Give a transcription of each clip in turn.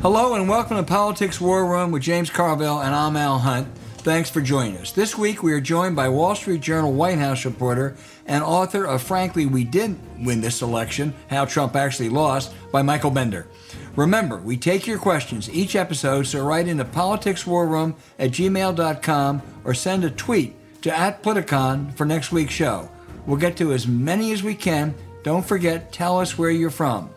Hello and welcome to Politics War Room with James Carville and I'm Al Hunt. Thanks for joining us. This week we are joined by Wall Street Journal White House reporter and author of Frankly We Did Win This Election How Trump Actually Lost by Michael Bender. Remember, we take your questions each episode, so write into politicswarroom at gmail.com or send a tweet to at Politicon for next week's show. We'll get to as many as we can. Don't forget, tell us where you're from.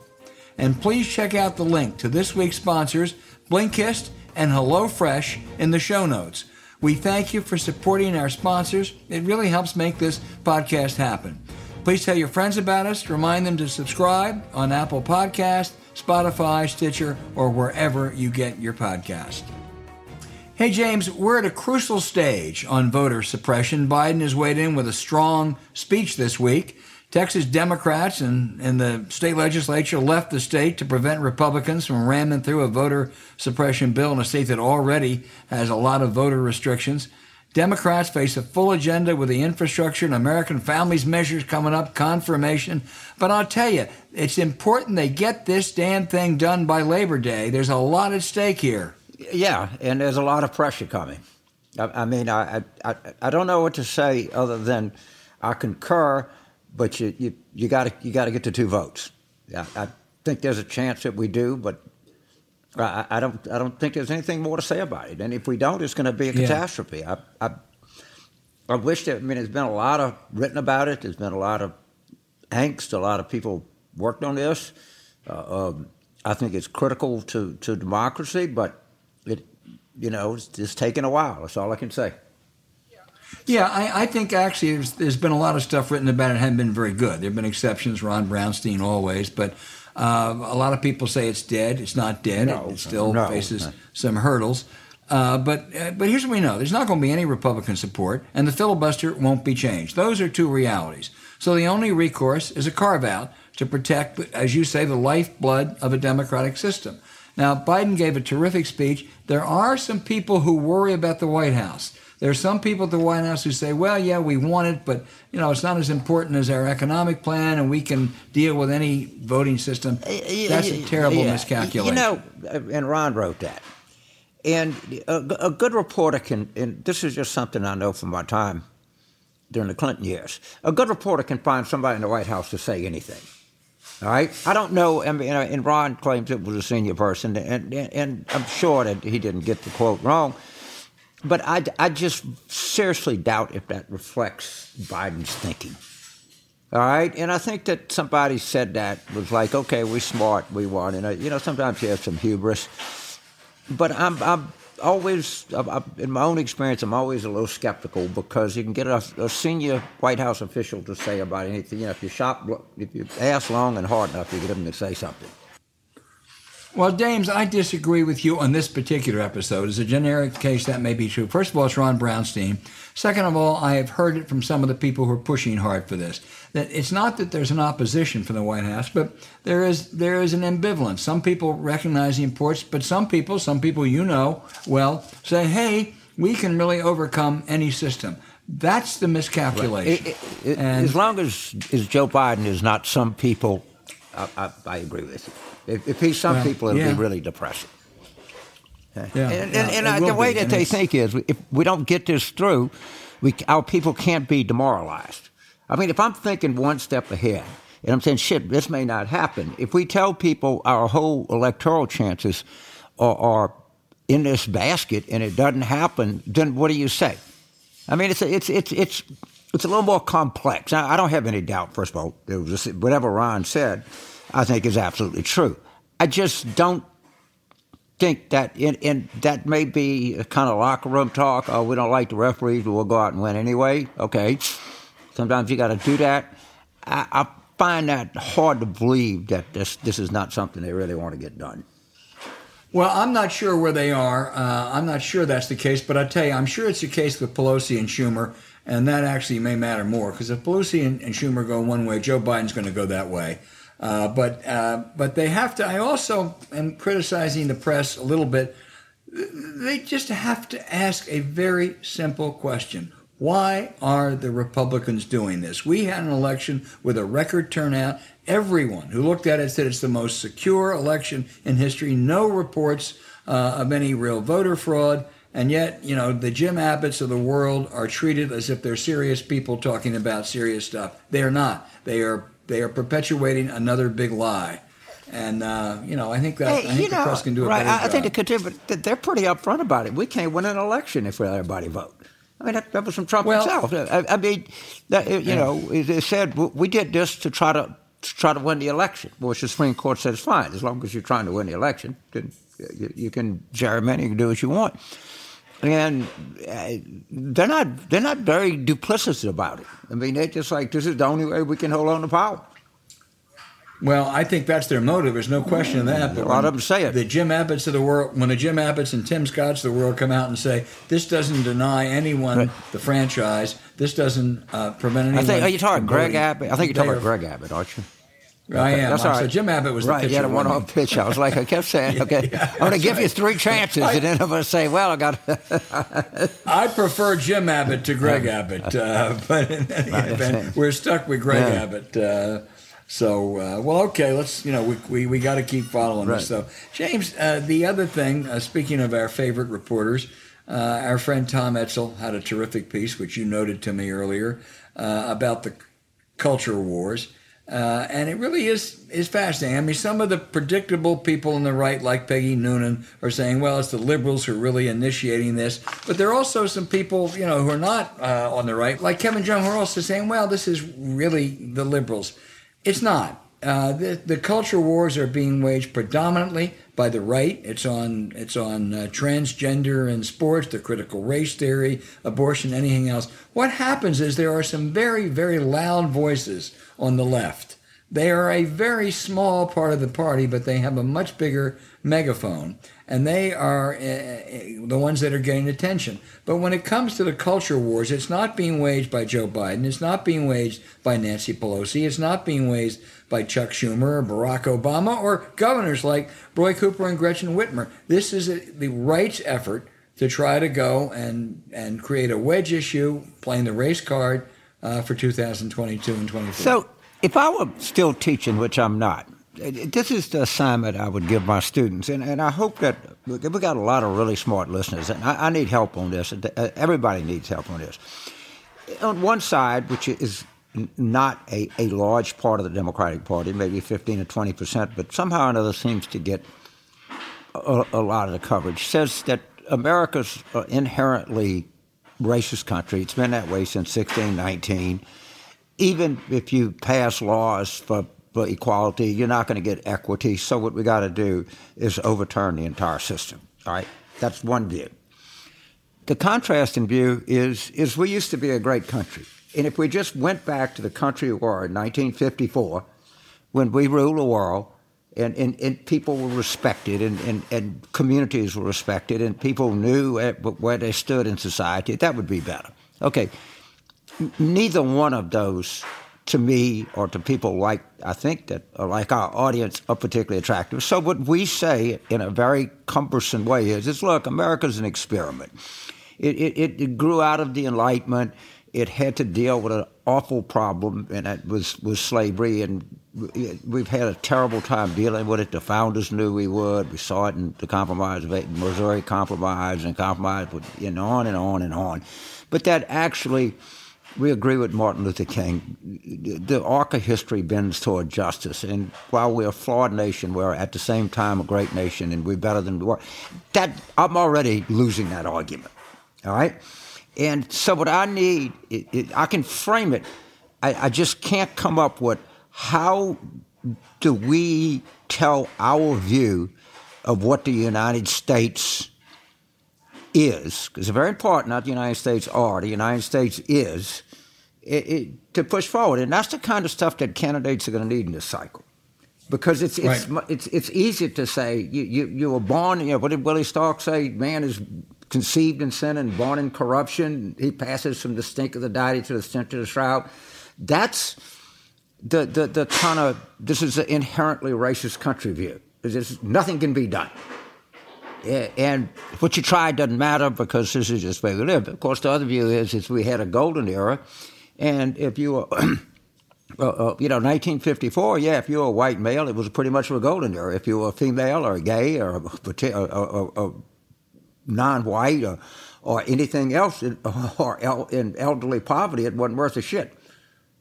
And please check out the link to this week's sponsors, Blinkist and HelloFresh, in the show notes. We thank you for supporting our sponsors. It really helps make this podcast happen. Please tell your friends about us. Remind them to subscribe on Apple Podcast, Spotify, Stitcher, or wherever you get your podcast. Hey, James, we're at a crucial stage on voter suppression. Biden has weighed in with a strong speech this week. Texas Democrats and, and the state legislature left the state to prevent Republicans from ramming through a voter suppression bill in a state that already has a lot of voter restrictions. Democrats face a full agenda with the infrastructure and American families measures coming up, confirmation. But I'll tell you, it's important they get this damn thing done by Labor Day. There's a lot at stake here. Yeah, and there's a lot of pressure coming. I, I mean, I, I I don't know what to say other than I concur but you you you got to you got to get the two votes. I think there's a chance that we do, but I, I, don't I don't think there's anything more to say about it. And if we don't, it's going to be a catastrophe. Yeah. I, I I wish that I mean there's been a lot of written about it. There's been a lot of angst. A lot of people worked on this. Uh, um, I think it's critical to, to democracy, but it you know it's, it's taken a while. That's all I can say. Yeah, I, I think actually there's, there's been a lot of stuff written about it hasn't been very good. There have been exceptions, Ron Brownstein always, but uh, a lot of people say it's dead. It's not dead. No, it, it still no, faces no. some hurdles. Uh, but uh, but here's what we know: there's not going to be any Republican support, and the filibuster won't be changed. Those are two realities. So the only recourse is a carve out to protect, as you say, the lifeblood of a democratic system. Now, Biden gave a terrific speech. There are some people who worry about the White House. There are some people at the White House who say, well, yeah, we want it, but you know, it's not as important as our economic plan, and we can deal with any voting system. Uh, uh, That's a terrible yeah. miscalculation. You know, uh, and Ron wrote that. And a, a good reporter can, and this is just something I know from my time during the Clinton years. A good reporter can find somebody in the White House to say anything. All right, I don't know. I mean, and Ron claims it was a senior person, and, and, and I'm sure that he didn't get the quote wrong. But I, I just seriously doubt if that reflects Biden's thinking. All right, and I think that somebody said that was like, okay, we're smart, we want, and you know, sometimes you have some hubris. But I'm, I'm always, I'm, in my own experience, I'm always a little skeptical because you can get a, a, senior White House official to say about anything. You know, if you shop, if you ask long and hard enough, you get them to say something. Well, James, I disagree with you on this particular episode. As a generic case, that may be true. First of all, it's Ron Brownstein. Second of all, I have heard it from some of the people who are pushing hard for this. That it's not that there's an opposition from the White House, but there is there is an ambivalence. Some people recognize the importance, but some people, some people you know well, say, "Hey, we can really overcome any system." That's the miscalculation. Right. It, it, as long as, as Joe Biden is not some people, I, I, I agree with you. If, if he's some well, people, it'll yeah. be really depressing. Yeah, and, and, yeah, and, and uh, the way that they think is, if we don't get this through, we, our people can't be demoralized. I mean, if I'm thinking one step ahead, and I'm saying, shit, this may not happen. If we tell people our whole electoral chances are, are in this basket and it doesn't happen, then what do you say? I mean, it's a, it's it's it's it's a little more complex. I, I don't have any doubt. First of all, was, whatever Ron said I think is absolutely true. I just don't think that in, in that may be a kind of locker room talk. Oh, we don't like the referees, but we'll go out and win anyway. Okay. Sometimes you got to do that. I, I find that hard to believe that this this is not something they really want to get done. Well, I'm not sure where they are. Uh, I'm not sure that's the case, but I tell you, I'm sure it's the case with Pelosi and Schumer, and that actually may matter more because if Pelosi and, and, Schumer go one way, Joe Biden's going to go that way. Uh, but uh, but they have to. I also am criticizing the press a little bit. They just have to ask a very simple question: Why are the Republicans doing this? We had an election with a record turnout. Everyone who looked at it said it's the most secure election in history. No reports uh, of any real voter fraud. And yet, you know, the Jim Abbotts of the world are treated as if they're serious people talking about serious stuff. They are not. They are they are perpetuating another big lie. And uh, you know, I think that hey, I think the know, press can do a right, better I, I think they but they're pretty upfront about it. We can't win an election if we let everybody vote. I mean, that, that was from Trump well, himself. I, I mean, that, you yeah. know, it said we did this to try to, to try to win the election, which the Supreme Court says fine as long as you're trying to win the election. You, you, you can gerrymander, you can do what you want and uh, they're not they're not very duplicitous about it. I mean, they're just like this is the only way we can hold on to power. Well, I think that's their motive. There's no question of that. But a lot of them say it. The Jim Abbotts of the world, when the Jim Abbotts and Tim Scotts of the world come out and say this doesn't deny anyone right. the franchise, this doesn't uh, prevent anyone. I think are you talking Greg Abbott? I think you're talking about Greg Abbott, aren't you? I am. That's all right. So Jim Abbott was right. The you had a one-off pitch. I was like, I kept saying, okay, yeah, I'm going to give right. you three chances, I, and then I'm going to say, well, I got. I prefer Jim Abbott to Greg Abbott, uh, but in any event, we're stuck with Greg yeah. Abbott. Uh, so, uh, well, okay, let's, you know, we, we, we got to keep following right. this. So, James, uh, the other thing, uh, speaking of our favorite reporters, uh, our friend Tom Edsall had a terrific piece, which you noted to me earlier, about the culture wars. Uh, and it really is is fascinating. I mean, some of the predictable people on the right, like Peggy Noonan, are saying, "Well, it's the liberals who are really initiating this." But there are also some people, you know, who are not uh, on the right, like Kevin Young, who are also saying, "Well, this is really the liberals." It's not. Uh, the, the culture wars are being waged predominantly by the right. It's on it's on uh, transgender and sports, the critical race theory, abortion, anything else. What happens is there are some very very loud voices on the left. They are a very small part of the party, but they have a much bigger megaphone, and they are uh, the ones that are getting attention. But when it comes to the culture wars, it's not being waged by Joe Biden. It's not being waged by Nancy Pelosi. It's not being waged by Chuck Schumer or Barack Obama or governors like Roy Cooper and Gretchen Whitmer. This is a, the right's effort to try to go and, and create a wedge issue, playing the race card uh, for 2022 and 24. So, if I were still teaching, which I'm not, this is the assignment I would give my students, and, and I hope that we've got a lot of really smart listeners, and I, I need help on this. Everybody needs help on this. On one side, which is not a, a large part of the Democratic Party, maybe 15 or 20 percent, but somehow or another seems to get a, a lot of the coverage, says that America's inherently racist country. It's been that way since 1619. Even if you pass laws for, for equality, you're not going to get equity. So what we got to do is overturn the entire system. All right, that's one view. The contrast in view is is we used to be a great country, and if we just went back to the country we were in 1954, when we ruled the world, and, and, and people were respected and, and, and communities were respected and people knew where they stood in society, that would be better. Okay, neither one of those to me or to people like I think that are like our audience are particularly attractive. So what we say in a very cumbersome way is, is look, America's an experiment. It, it, it grew out of the Enlightenment. It had to deal with an awful problem, and that was, was slavery. And we've had a terrible time dealing with it. The founders knew we would. We saw it in the Compromise, of Missouri Compromise, and Compromise, and on and on and on. But that actually, we agree with Martin Luther King. The arc of history bends toward justice, and while we're a flawed nation, we're at the same time a great nation, and we're better than we were. That I'm already losing that argument. All right, and so what I need, it, it, I can frame it. I, I just can't come up with how do we tell our view of what the United States is, because it's very important, not the United States are, the United States is, it, it, to push forward. And that's the kind of stuff that candidates are going to need in this cycle. Because it's it's, right. it's it's easy to say you, you you were born. You know what did Willie Stark say? Man is conceived in sin and born in corruption. He passes from the stink of the deity to the stench of the shroud. That's the the, the kind of this is an inherently racist country view. There's, nothing can be done. And what you try doesn't matter because this is just where we live. Of course, the other view is is we had a golden era, and if you were Uh, uh, you know, 1954, yeah, if you were a white male, it was pretty much a golden era. If you were a female or a gay or a, a, a non-white or, or anything else, or in elderly poverty, it wasn't worth a shit,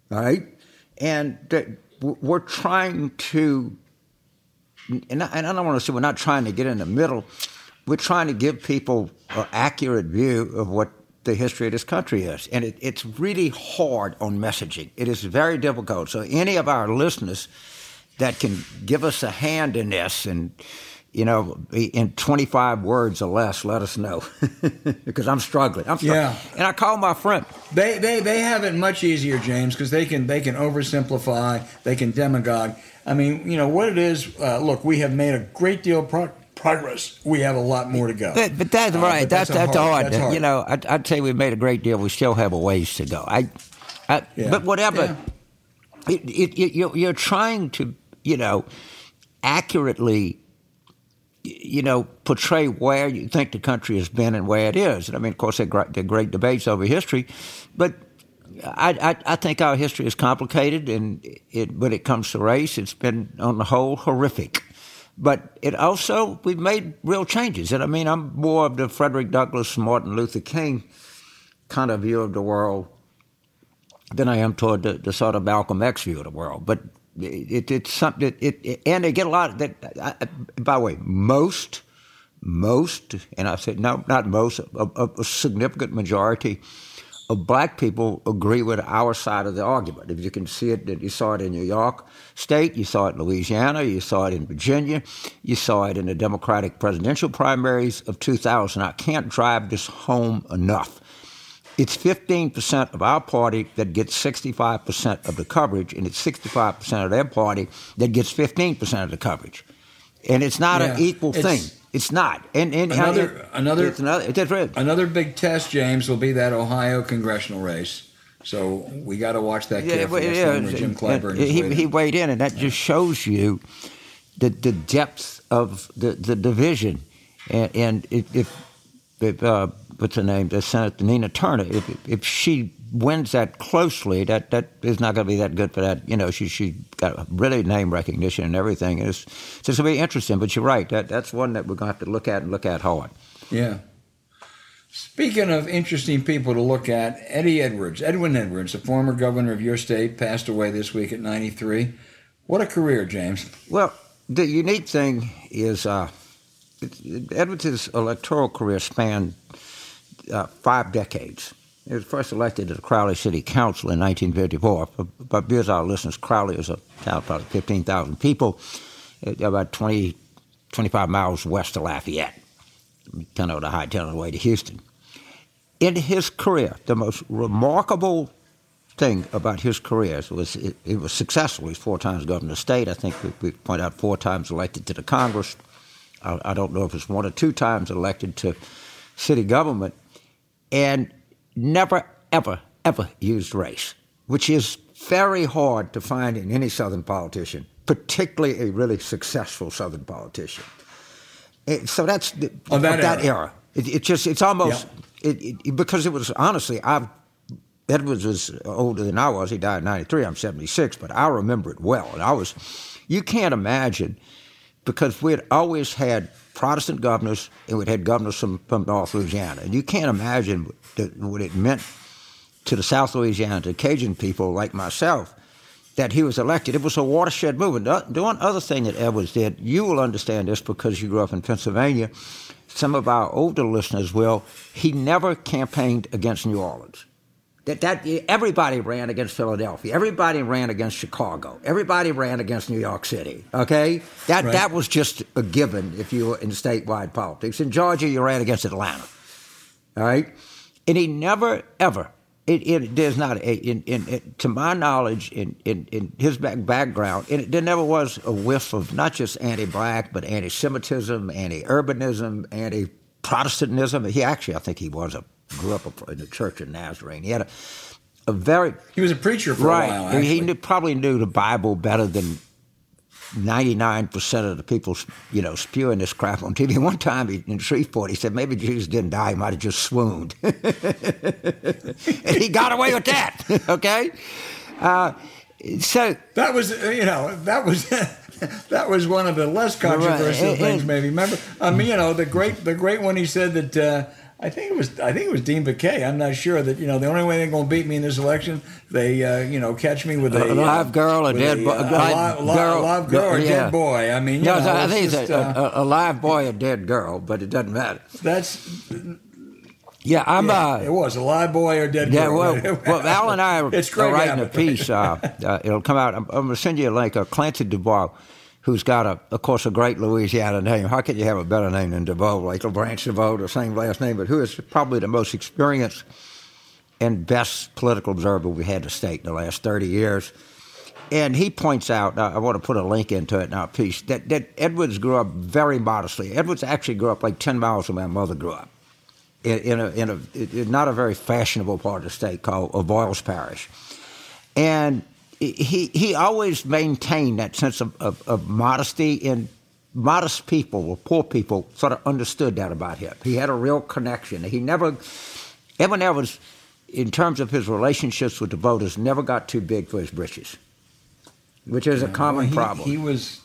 right? And we're trying to, and I, and I don't want to say we're not trying to get in the middle. We're trying to give people an accurate view of what the history of this country is. And it, it's really hard on messaging. It is very difficult. So, any of our listeners that can give us a hand in this and you know, in 25 words or less, let us know because I'm struggling. I'm struggling. Yeah. And I call my friend. They, they, they have it much easier, James, because they can, they can oversimplify, they can demagogue. I mean, you know, what it is, uh, look, we have made a great deal of pro- progress. We have a lot more to go. But, but that's uh, right. But that's that's, hard, hard. that's, hard. You know, I'd, I'd, say we've made a great deal. We still have a ways to go. I, I yeah. but whatever. Yeah. It, it, it, you're, you're trying to, you know, accurately, you know, portray where you think the country has been and where it is. And I mean, of course, there are great, great debates over history, but I, I, I, think our history is complicated, and it, when it comes to race, it's been on the whole horrific. But it also, we've made real changes. And I mean, I'm more of the Frederick Douglass, Martin Luther King kind of view of the world than I am toward the, the sort of Malcolm X view of the world. But it, it's something, it, it, and they get a lot of that. I, by the way, most, most, and I said, no, not most, a, a, a significant majority of black people agree with our side of the argument. If you can see it, you saw it in New York State, you saw it in Louisiana, you saw it in Virginia, you saw it in the Democratic presidential primaries of 2000. I can't drive this home enough. It's 15% of our party that gets 65% of the coverage, and it's 65% of their party that gets 15% of the coverage. And it's not yeah, an equal thing. It's not. And, and another it, another it's another it's another big test, James, will be that Ohio congressional race. So we got to watch that carefully. Yeah, yeah, Jim Clyburn. He, he weighed in, and that just shows you the the depth of the the division. And, and if, if uh, what's her name, the Senator Nina Turner, if if she wins that closely, that that is not going to be that good for that. You know, she she got really name recognition and everything. it's, it's going to be interesting. But you're right. That that's one that we're going to have to look at and look at hard. Yeah. Speaking of interesting people to look at, Eddie Edwards, Edwin Edwards, the former governor of your state, passed away this week at 93. What a career, James. Well, the unique thing is uh, Edwards' electoral career spanned uh, five decades. He was first elected to the Crowley City Council in 1954. But because our listeners, Crowley is a town of about 15,000 people, about 20, 25 miles west of Lafayette, kind of the high town on the way to Houston. In his career, the most remarkable thing about his career was it, it was successful. He's four times governor of the state. I think we, we point out four times elected to the Congress. I, I don't know if it's one or two times elected to city government. And never, ever, ever used race, which is very hard to find in any Southern politician, particularly a really successful Southern politician. It, so that's the, of that, that era. era. It, it, just it's almost yeah. it, because it was honestly i Edwards was older than I was. He died in '93. I'm 76, but I remember it well. And I was, you can't imagine, because we had always had Protestant governors, and we had governors from, from North Louisiana. And you can't imagine what it meant to the South Louisiana, to Cajun people like myself, that he was elected. It was a watershed movement. The one other thing that Edwards did, you will understand this because you grew up in Pennsylvania. Some of our older listeners will. He never campaigned against New Orleans. That, that everybody ran against Philadelphia. Everybody ran against Chicago. Everybody ran against New York City. Okay, that Right. that was just a given if you were in statewide politics. In Georgia, you ran against Atlanta. All right, and he never ever. It, it there's not a, in, in, in to my knowledge in, in, in his back, background it, there never was a whiff of not just anti-black but anti-Semitism, anti-urbanism, anti-Protestantism. He actually, I think he was a grew up in the Church of Nazarene. He had a, a very He was a preacher for right. a while. he knew, probably knew the Bible better than ninety nine percent of the people, you know, spewing this crap on TV. One time he, in Shreveport, he said maybe Jesus didn't die; he might have just swooned, and he got away with that. okay, uh, so That was, you know, that was that was one of the less controversial Right. things. Maybe remember, I mean, you know, the great the great one. He said that uh, I think it was I think it was Dean McKay. I'm not sure that you know the only way they're going to beat me in this election, they uh, you know catch me with a, A live girl, a dead bo- uh, a, live li- li- girl- live girl, a yeah. dead boy. I mean, you no, know, I think just, it's a, uh, a, a live boy, a dead girl, but it doesn't matter. that's Yeah, I'm. yeah, uh, it was a live boy or dead Yeah, girl. well, well, Al and I are, it's are great writing a piece. Uh, uh, it'll come out. I'm, I'm going to send you a link. Uh, Clancy DuBos, who's got, a, of course, a great Louisiana name. How can you have a better name than DeVoe, like LeBranch DeVoe, the same last name, but who is probably the most experienced and best political observer we had in the state in the last 30 years. And he points out, I want to put a link into it our piece, that, that Edwards grew up very modestly. Edwards actually grew up like 10 miles from where my mother grew up in, in, a, in, a, not a very fashionable part of the state called Avoyelles Parish. And he, he always maintained that sense of, of, of modesty, and modest people or poor people sort of understood that about him. He had a real connection. He never, Edwin Evans, in terms of his relationships with the voters, never got too big for his britches, which is a common Well, he, problem. He was.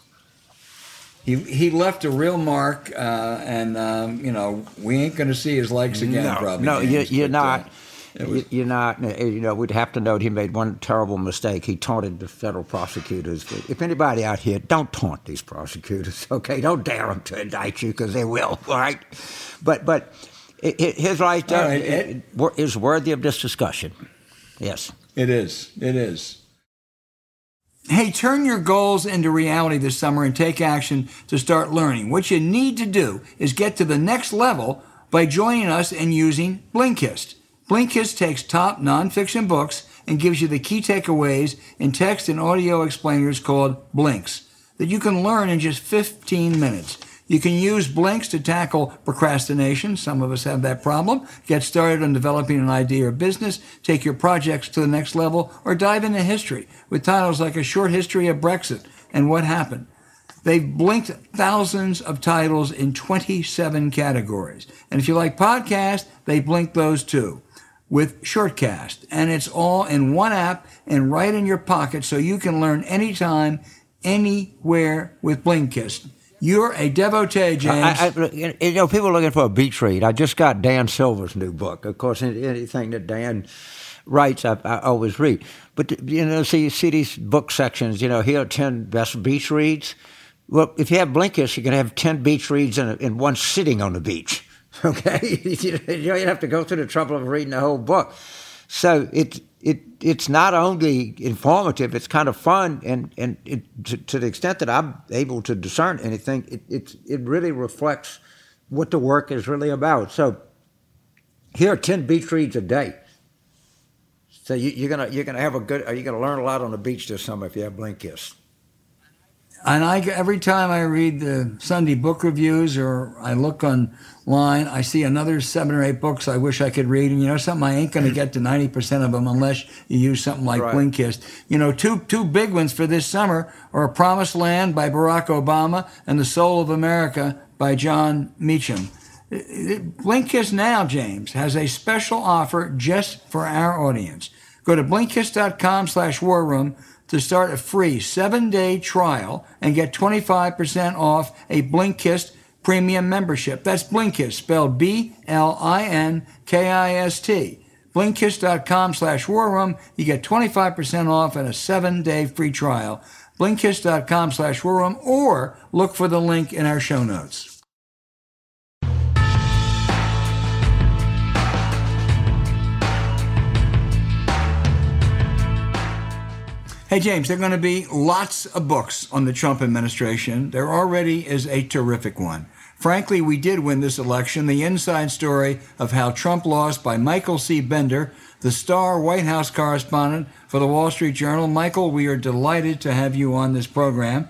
He, he left a real mark, uh, and um, you know we ain't going to see his legs again. no, probably. no, James, you, uh, not. it was- You- You're not. uh, You know, we'd have to note he made one terrible mistake. He taunted the federal prosecutors. If anybody out here, don't taunt these prosecutors. Okay, don't dare them to indict you because they will. All right, but but i- i- his right All uh, right, Ed- is worthy of this discussion. Yes. It is. It is. Hey, turn your goals into reality this summer and take action to start learning. What you need to do is get to the next level by joining us and using Blinkist. Blinkist takes top nonfiction books and gives you the key takeaways in text and audio explainers called Blinks that you can learn in just 15 minutes. You can use Blinks to tackle procrastination. Some of us have that problem. Get started on developing an idea or business, take your projects to the next level, or dive into history with titles like A Short History of Brexit and What Happened. They've blinked thousands of titles in 27 categories. And if you like podcasts, they blink those too with Shortcast. And it's all in one app and right in your pocket so you can learn anytime, anywhere with Blinkist. You're a devotee, James. I, I, you know, people are looking for a beach read. I just got Dan Silva's new book. Of course, anything that Dan writes, I, I always read. But you know, see, see these book sections. You know, here are ten best beach reads. Well, if you have Blinkist, you can have ten beach reads in, in one sitting on the beach. Okay, you don't have to go through the trouble of reading the whole book. So it it it's not only informative; it's kind of fun, and and it, to, to the extent that I'm able to discern anything, it it it really reflects what the work is really about. So here are ten beach reads a day. So you, you're gonna you're gonna have a good. You're gonna learn a lot on the beach this summer if you have Blinkist. And I, every time I read the Sunday book reviews or I look online, I see another seven or eight books I wish I could read. And you know something, I ain't going to get to 90% of them unless you use something like Right. Blinkist. You know, two, two big ones for this summer are A Promised Land by Barack Obama and The Soul of America by Jon Meacham. Blinkist now, James, has a special offer just for our audience. Go to Blinkist.com slash war room to start a free seven-day trial and get 25% off a Blinkist premium membership. That's Blinkist, spelled B-L-I-N-K-I-S-T. Blinkist.com slash war room. You get 25% off and a seven-day free trial. Blinkist.com slash war room or look for the link in our show notes. Hey, James, there are going to be lots of books on the Trump administration. There already is a terrific one. Frankly, we did win this election. The inside story of how Trump lost by Michael C. Bender, the star White House correspondent for the Wall Street Journal. Michael, we are delighted to have you on this program.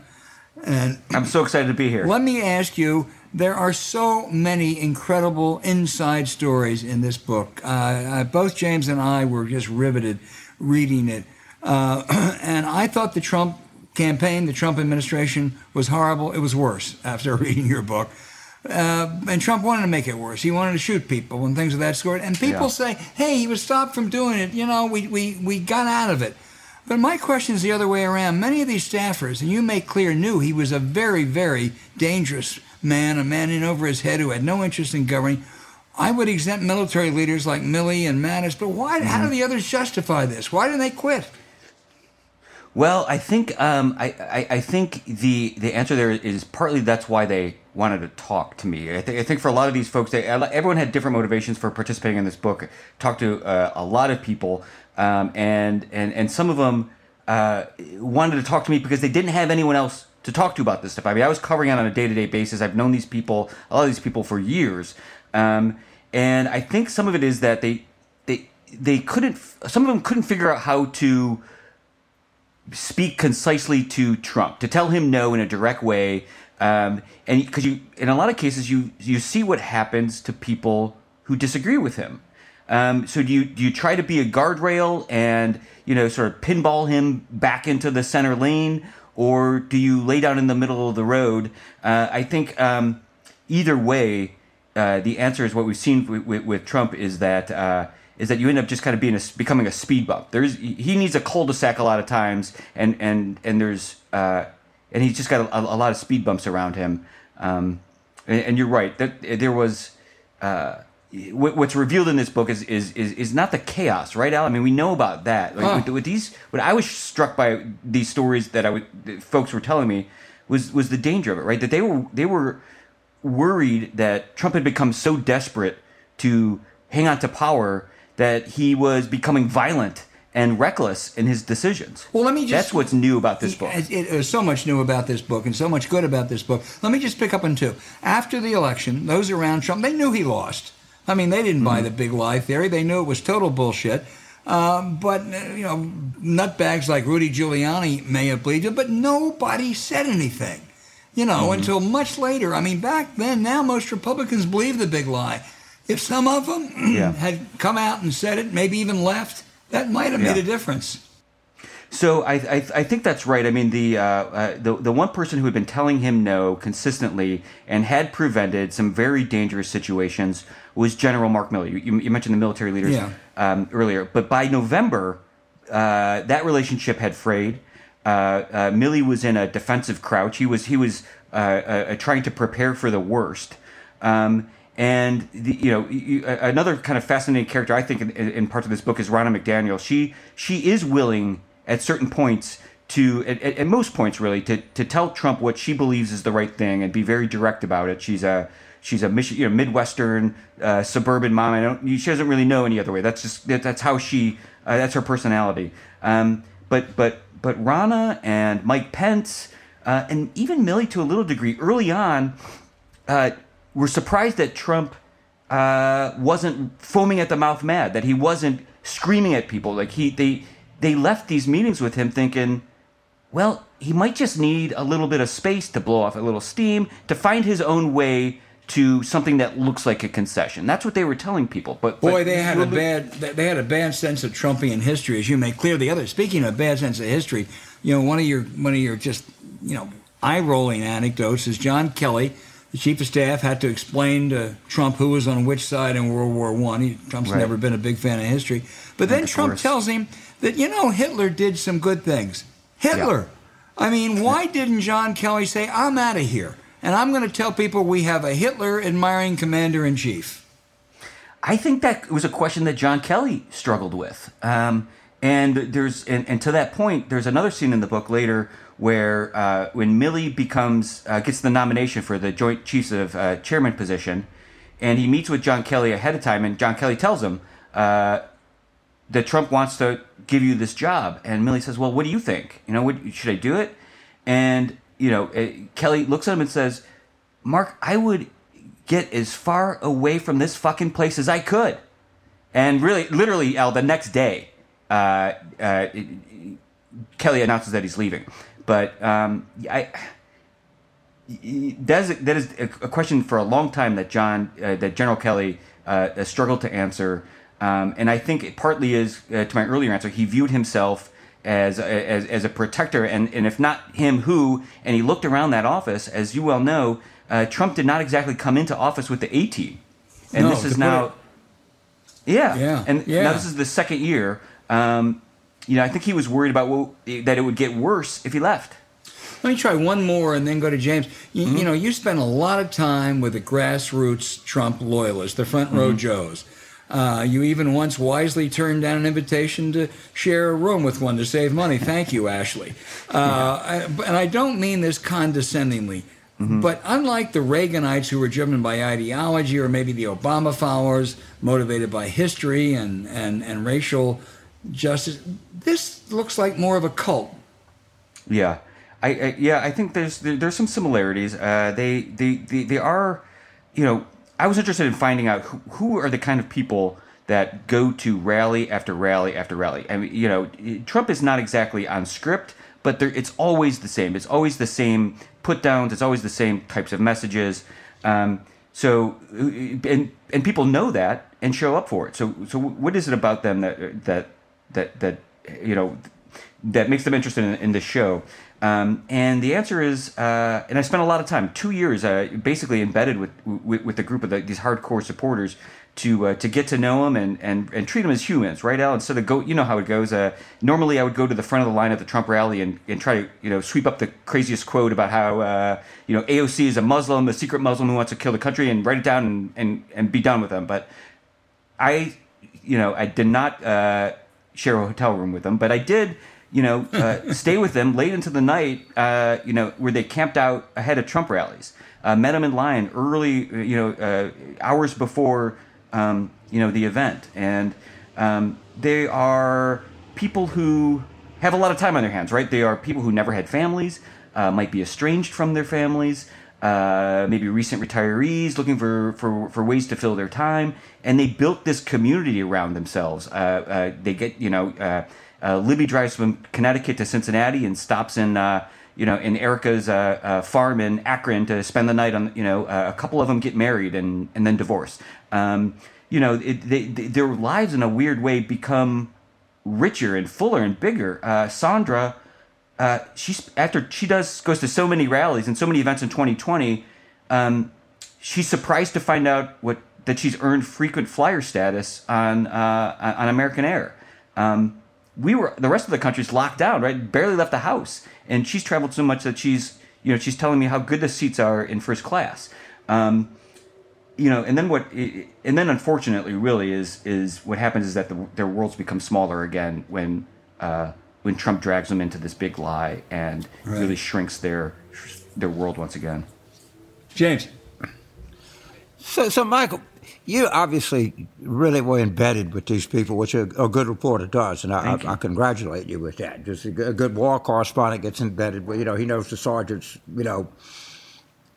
And I'm so excited to be here. Let me ask you there are so many incredible inside stories in this book. Uh, uh, both James and I were just riveted reading it. Uh, and I thought the Trump campaign, the Trump administration was horrible. It was worse after reading your book. Uh, and Trump wanted to make it worse. He wanted to shoot people and things of that sort. And people yeah. say, hey, he was stopped from doing it. You know, we, we, we got out of it. But my question is the other way around. Many of these staffers, and you make clear, knew he was a very, very dangerous man, a man in over his head who had no interest in governing. I would exempt military leaders like Milley and Mattis, but why? Mm-hmm. How do the others justify this? Why didn't they quit? Well, I think um, I, I, I, think the the answer there is partly that's why they wanted to talk to me. I, th- I think for a lot of these folks, they, everyone had different motivations for participating in this book. Talked to uh, a lot of people, um, and and and some of them uh, wanted to talk to me because they didn't have anyone else to talk to about this stuff. I mean, I was covering it on a day to day basis. I've known these people, a lot of these people, for years, um, and I think some of it is that they they they couldn't. Some of them couldn't figure out how to speak concisely to Trump, to tell him no in a direct way. Um, and because you, in a lot of cases, you you see what happens to people who disagree with him. Um, so do you do you try to be a guardrail and you know sort of pinball him back into the center lane, or do you lay down in the middle of the road? Uh, I think um, either way, uh, the answer is what we've seen with, with, with Trump is that uh, is that you end up just kind of being a, becoming a speed bump. There's he needs a cul-de-sac a lot of times, and and and there's uh, and he's just got a, a, lot of speed bumps around him. Um, and, and, you're right that there was. Uh, what's revealed in this book is, is is is not the chaos, right, Al? I mean, we know about that. Like, huh. with, with, these, what I was struck by these stories that I would, folks were telling me was was the danger of it, right? That they were they were worried that Trump had become so desperate to hang on to power that he was becoming violent and reckless in his decisions. Well, let me just. That's what's new about this book. It, it, there's so much new about this book and so much good about this book. Let me just pick up on two. After the election, those around Trump, they knew he lost. I mean, they didn't buy mm-hmm. the big lie theory. They knew it was total bullshit. Um, but, uh, you know, nutbags like Rudy Giuliani may have believed it, but nobody said anything, you know, mm-hmm. until much later. I mean, back then, now most Republicans believe the big lie. If some of them yeah. had come out and said it, maybe even left, that might have made yeah. a difference. So I, I, I think that's right. I mean the, uh, uh, the the one person who had been telling him no consistently and had prevented some very dangerous situations was General Mark Milley. You, you mentioned the military leaders yeah. um, earlier, but by November, uh, that relationship had frayed. Uh, uh, Milley was in a defensive crouch. He was he was uh, trying to prepare for the worst. Um, and the, you know, you, another kind of fascinating character I think in, in, parts of this book is Ronna McDaniel. She she is willing at certain points to at, at, most points really to, to tell Trump what she believes is the right thing and be very direct about it. She's a she's a you know midwestern uh, suburban mom. I don't she doesn't really know any other way. That's just that, that's how she uh, that's her personality. Um, but but but Ronna and Mike Pence uh, and even Milley to a little degree early on uh, were surprised that Trump uh, wasn't foaming at the mouth mad, that he wasn't screaming at people. Like he, they, they left these meetings with him thinking, well, he might just need a little bit of space to blow off a little steam to find his own way to something that looks like a concession. That's what they were telling people. But boy, but they had a bad they had a bad sense of Trumpian history, as you make clear. The other, speaking of a bad sense of history, you know, one of your one of your just you know eye rolling anecdotes is John Kelly the chief of staff had to explain to Trump who was on which side in World War One. Trump's right. never been a big fan of history, but then Trump course. tells him that you know Hitler did some good things. Hitler. Yeah. I mean, why didn't John Kelly say, "I'm out of here"? And I'm going to tell people we have a Hitler admiring commander in chief. I think that was a question that John Kelly struggled with. Um, and there's and, and to that point, there's another scene in the book later where uh, when Milley becomes uh, gets the nomination for the Joint Chiefs of uh, Chairman position, and he meets with John Kelly ahead of time, and John Kelly tells him, uh, that Trump wants to give you this job. And Milley says, well, what do you think? You know, what, should I do it? And, you know, Kelly looks at him and says, Mark, I would get as far away from this fucking place as I could. And really, literally, Al, the next day, uh, uh, Kelly announces that he's leaving. But um, I, that is, that is a question for a long time that John, uh, that General Kelly uh, struggled to answer. Um, and I think it partly is, uh, to my earlier answer, he viewed himself as a, as, as a protector. And, and if not him, who? And he looked around that office, as you well know, uh, Trump did not exactly come into office with the A team. And No, this is now. Yeah. Yeah, And yeah. now this is the second year. Um, you know, I think he was worried about well, that it would get worse if he left. Let me try one more and then go to James. You, Mm-hmm. you know, you spent a lot of time with the grassroots Trump loyalists, the front Mm-hmm. row Joes. Uh, you even once wisely turned down an invitation to share a room with one to save money. Thank you, Ashley. Uh, I, and I don't mean this condescendingly, Mm-hmm. but unlike the Reaganites who were driven by ideology, or maybe the Obama followers motivated by history and, and, and racial justice, this looks like more of a cult. Yeah, I, I yeah, I think there's there, there's some similarities. Uh, they, they they they are, you know, I was interested in finding out who, who are the kind of people that go to rally after rally after rally. I mean, you know, Trump is not exactly on script, but there, it's always the same. It's always the same put downs. It's always the same types of messages. Um, so and and people know that and show up for it. So so what is it about them that that that that you know that makes them interested in, in show? Um, and the answer is, uh, and I spent a lot of time, two years, uh, basically embedded with, with with the group of the, these hardcore supporters to uh, to get to know them and, and, and treat them as humans, right, Al? Instead of go, you know how it goes. Uh, normally, I would go to the front of the line at the Trump rally and, and try to you know sweep up the craziest quote about how uh, you know AOC is a Muslim, a secret Muslim who wants to kill the country, and write it down and, and, and be done with them. But I, you know, I did not uh, share a hotel room with them, but I did, you know, uh, stay with them late into the night, uh, you know, where they camped out ahead of Trump rallies. Uh, met them in line early, uh, you know, uh, hours before, um, you know, the event, and um, they are people who have a lot of time on their hands, right? They are people who never had families, uh, might be estranged from their families, uh, maybe recent retirees looking for, for, for ways to fill their time, and they built this community around themselves. Uh, uh, they get, you know, uh, uh, Libby drives from Connecticut to Cincinnati and stops in, uh, you know, in Erica's farm in Akron to spend the night on, you know, a couple of them get married and, and then divorce. Um, you know, it, they, they, their lives in a weird way become richer and fuller and bigger. Sandra, uh, she's after she does goes to so many rallies and so many events in 2020. Um, she's surprised to find out what that she's earned frequent flyer status on uh, on American Air. Um, we were the rest of the country's locked down, right? Barely left the house, and she's traveled so much that she's you know she's telling me how good the seats are in first class. Um, you know, and then what? And then, unfortunately, really is is what happens is that the, their worlds become smaller again when uh, when Trump drags them into this big lie and Right. really shrinks their their world once again. James. So, so Michael, you obviously really were embedded with these people, which a, a good reporter does, and I, I, I congratulate you with that. Just a, good- a good war correspondent gets embedded with, you know, he knows the sergeants, you know,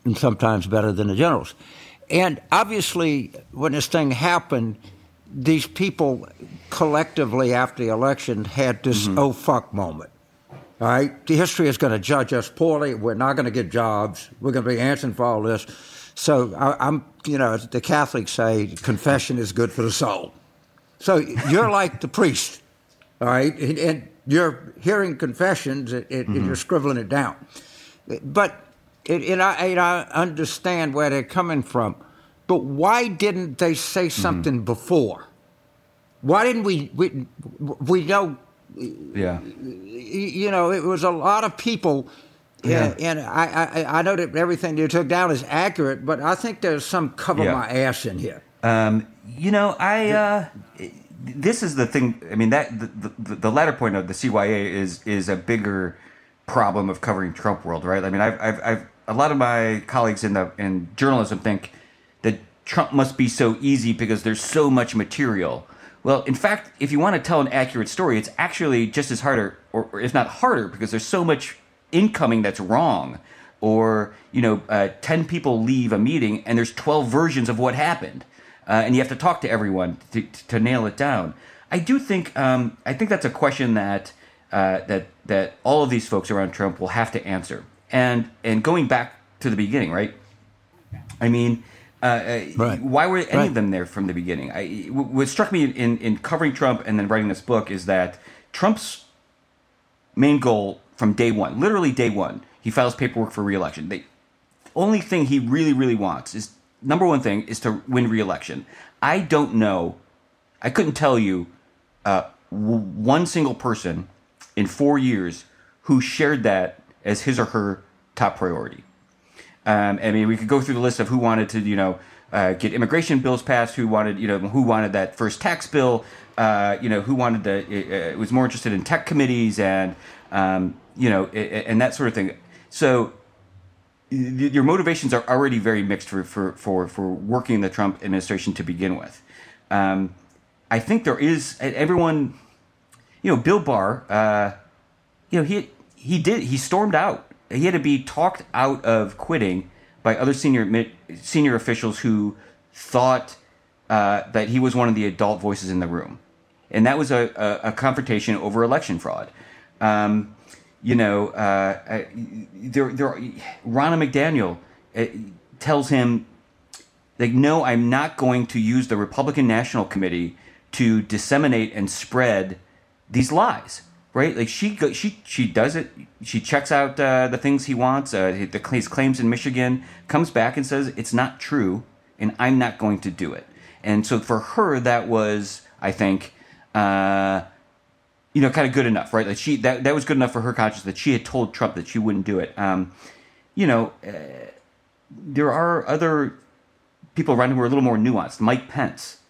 and sometimes better than the generals. And obviously, when this thing happened, these people collectively after the election had this mm-hmm. oh fuck moment. All right, the history is going to judge us poorly. We're not going to get jobs. We're going to be answering for all this. So I, I'm, you know, as the Catholics say, confession is good for the soul. So you're like the priest, all right, and, and you're hearing confessions and, and you're mm-hmm. scribbling it down. But and, and I, and I understand where they're coming from. But why didn't they say something before? Why didn't we? We, we know Yeah, you know, it was a lot of people. Yeah. And, and I, I, I know that everything you took down is accurate, but I think there's some cover Yeah. my ass in here. Um, you know, I uh, this is the thing. I mean, that the, the the latter point of the CYA is is a bigger problem of covering Trump world, right? I mean, I've I've, I've a lot of my colleagues in the in journalism think Trump must be so easy because there's so much material. Well, in fact, if you want to tell an accurate story, it's actually just as harder, or, or if not harder, because there's so much incoming that's wrong. Or, you know, uh, 10 people leave a meeting and there's 12 versions of what happened. Uh, and you have to talk to everyone to, to nail it down. I do think, um, I think that's a question that, uh, that, that all of these folks around Trump will have to answer. And, and going back to the beginning, right? I mean, uh, uh, right. why were any right. of them there from the beginning? I, what struck me in, in covering Trump and then writing this book is that Trump's main goal from day one, literally day one, he files paperwork for reelection. The only thing he really, really wants is number one thing is to win reelection. I don't know, I couldn't tell you uh, one single person in four years who shared that as his or her top priority. Um, I mean, we could go through the list of who wanted to, you know, uh, get immigration bills passed, who wanted, you know, who wanted that first tax bill, uh, you know, who wanted the, was more interested in tech committees and, um, you know, and that sort of thing. So your motivations are already very mixed for, for, for, for working in the Trump administration to begin with. Um, I think there is everyone, you know, Bill Barr, uh, you know, he he did he stormed out. He had to be talked out of quitting by other senior senior officials who thought uh, that he was one of the adult voices in the room, and that was a, a, a confrontation over election fraud. Um, you know, uh, there, there, Ronna McDaniel uh, tells him, like, no, I'm not going to use the Republican National Committee to disseminate and spread these lies. Right, like she she she does it. She checks out uh, the things he wants. Uh, the, his claims in Michigan comes back and says it's not true, and I'm not going to do it. And so for her, that was, I think, uh, you know, kind of good enough, right? Like she that that was good enough for her conscience that she had told Trump that she wouldn't do it. Um, you know, uh, there are other people around who are a little more nuanced. Mike Pence,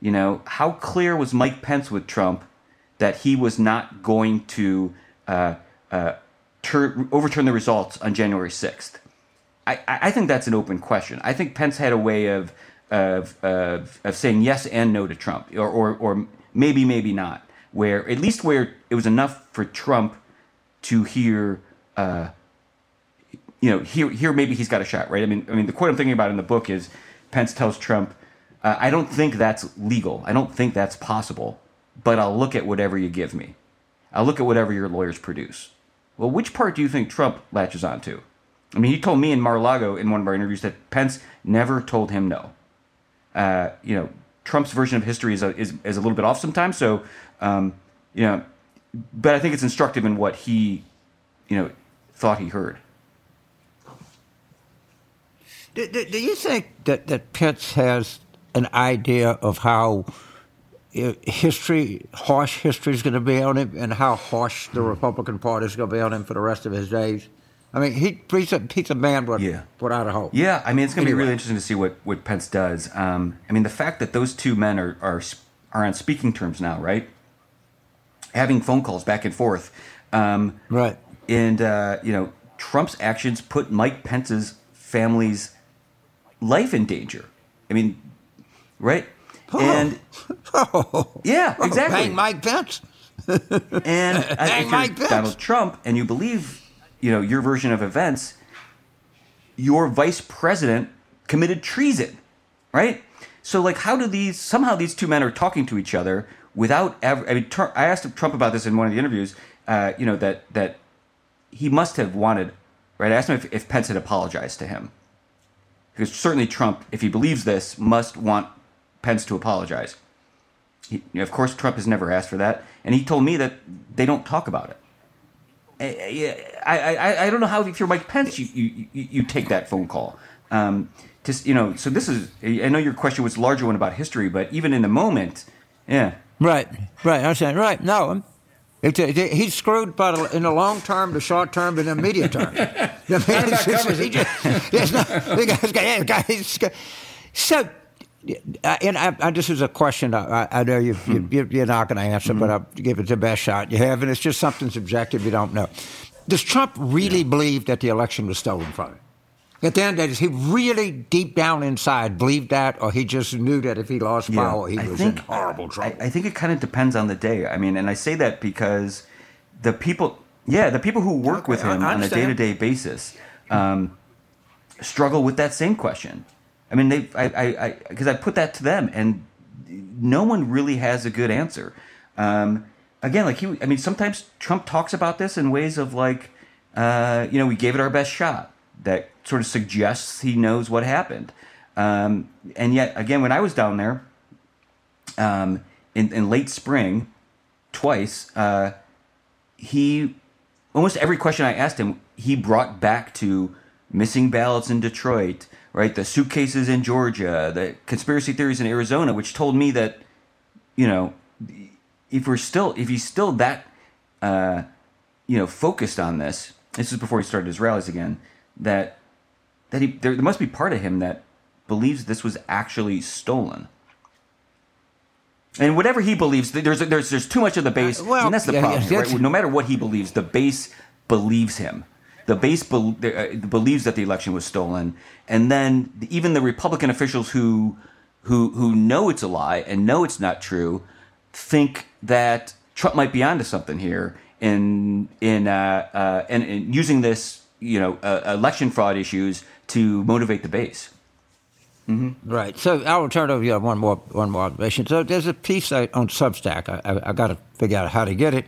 you know, how clear was Mike Pence with Trump that he was not going to uh, uh, tur- overturn the results on January sixth? I, I think that's an open question. I think Pence had a way of of, of, of saying yes and no to Trump, or, or, or maybe, maybe not where at least where it was enough for Trump to hear, uh, you know, here here maybe he's got a shot, right? I mean, I mean, the quote I'm thinking about in the book is Pence tells Trump, uh, "I don't think that's legal. I don't think that's possible, but I'll look at whatever you give me. I'll look at whatever your lawyers produce." Well, which part do you think Trump latches onto? I mean, he told me in Mar-a-Lago in one of our interviews that Pence never told him no. Uh, you know, Trump's version of history is a, is, is a little bit off sometimes. So, um, you know, but I think it's instructive in what he, you know, thought he heard. Do, do, do you think that, that Pence has an idea of how history, harsh history is going to be on him and how harsh the Republican Party is going to be on him for the rest of his days? I mean, he, he's, a, he's a man with, yeah. without a hope. Yeah, I mean, it's going to anyway. be really interesting to see what, what Pence does. Um, I mean, the fact that those two men are, are, are on speaking terms now, right? Having phone calls back and forth. Um, right. And, uh, you know, Trump's actions put Mike Pence's family's life in danger. I mean, right? Oh. And oh. yeah, exactly. Bang Mike Pence. and if Mike Pence. Donald Trump and you believe you know your version of events, your vice president committed treason, right? So like, how do these somehow these two men are talking to each other without ever? I mean, I asked Trump about this in one of the interviews. Uh, you know that that he must have wanted, right? I asked him if, if Pence had apologized to him, because certainly Trump, if he believes this, must want Pence to apologize. He, of course, Trump has never asked for that, and he told me that they don't talk about it. I, I, I don't know how if you're Mike Pence, you, you, you take that phone call. Um, just you know, so this is. I know your question was a larger one about history, but even in the moment, yeah. Right, right. I saying right. No, it's a, he's screwed by the, in the long term, the short term, and the medium term. I mean, so uh, and I, I, this is a question I, I know you, you, you're not going to answer, mm-hmm. but I'll give it the best shot you have, and it's just something subjective you don't know. Does Trump really yeah. believe that the election was stolen from him? At the end of the day, does he really deep down inside believe that, or he just knew that if he lost power, he I was think, in horrible trouble? I, I think it kind of depends on the day. I mean, and I say that because the people, yeah, the people who work Okay, with him on a day to day basis um, struggle with that same question. I mean, they, I, I, because I, put that to them, and no one really has a good answer. Um, again, like he, I mean, sometimes Trump talks about this in ways of like, uh, you know, we gave it our best shot. That sort of suggests he knows what happened. Um, and yet, again, when I was down there um, in, in late spring, twice, uh, he almost every question I asked him, he brought back to missing ballots in Detroit, right? The suitcases in Georgia, the conspiracy theories in Arizona, which told me that, you know, if we're still, if he's still that, uh, you know, focused on this, this is before he started his rallies again, that that he there, there must be part of him that believes this was actually stolen. And whatever he believes, there's there's there's too much of the base, Uh, well, and that's the yeah, problem. yeah, right? No matter what he believes, the base believes him. The base bel uh, believes that the election was stolen, and then even the Republican officials who who who know it's a lie and know it's not true think that Trump might be onto something here in in uh, uh, and, and using this you know uh, election fraud issues to motivate the base. Right. So I will turn over to you one more one more observation. So there's a piece I, on Substack. I, I, I got to figure out how to get it.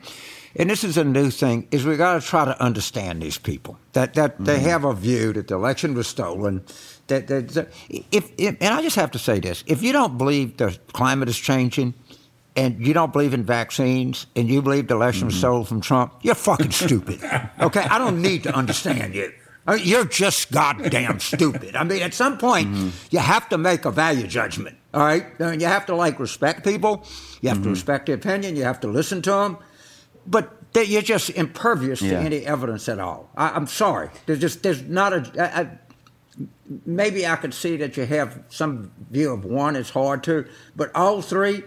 And this is a new thing: is we got to try to understand these people that that they mm-hmm. have a view that the election was stolen. That, that, that if, if and I just have to say this: if you don't believe the climate is changing, and you don't believe in vaccines, and you believe the election was mm-hmm. stolen from Trump, you're fucking stupid. Okay, I don't need to understand you. Uh, You're just goddamn stupid. I mean, at some point, mm-hmm. you have to make a value judgment. All right, and you have to like respect people. You have to respect their opinion. You have to listen to them. But that you're just impervious to any evidence at all. I, I'm sorry. There's just there's not a. I, I, maybe I could see that you have some view of one. It's hard to, but all three.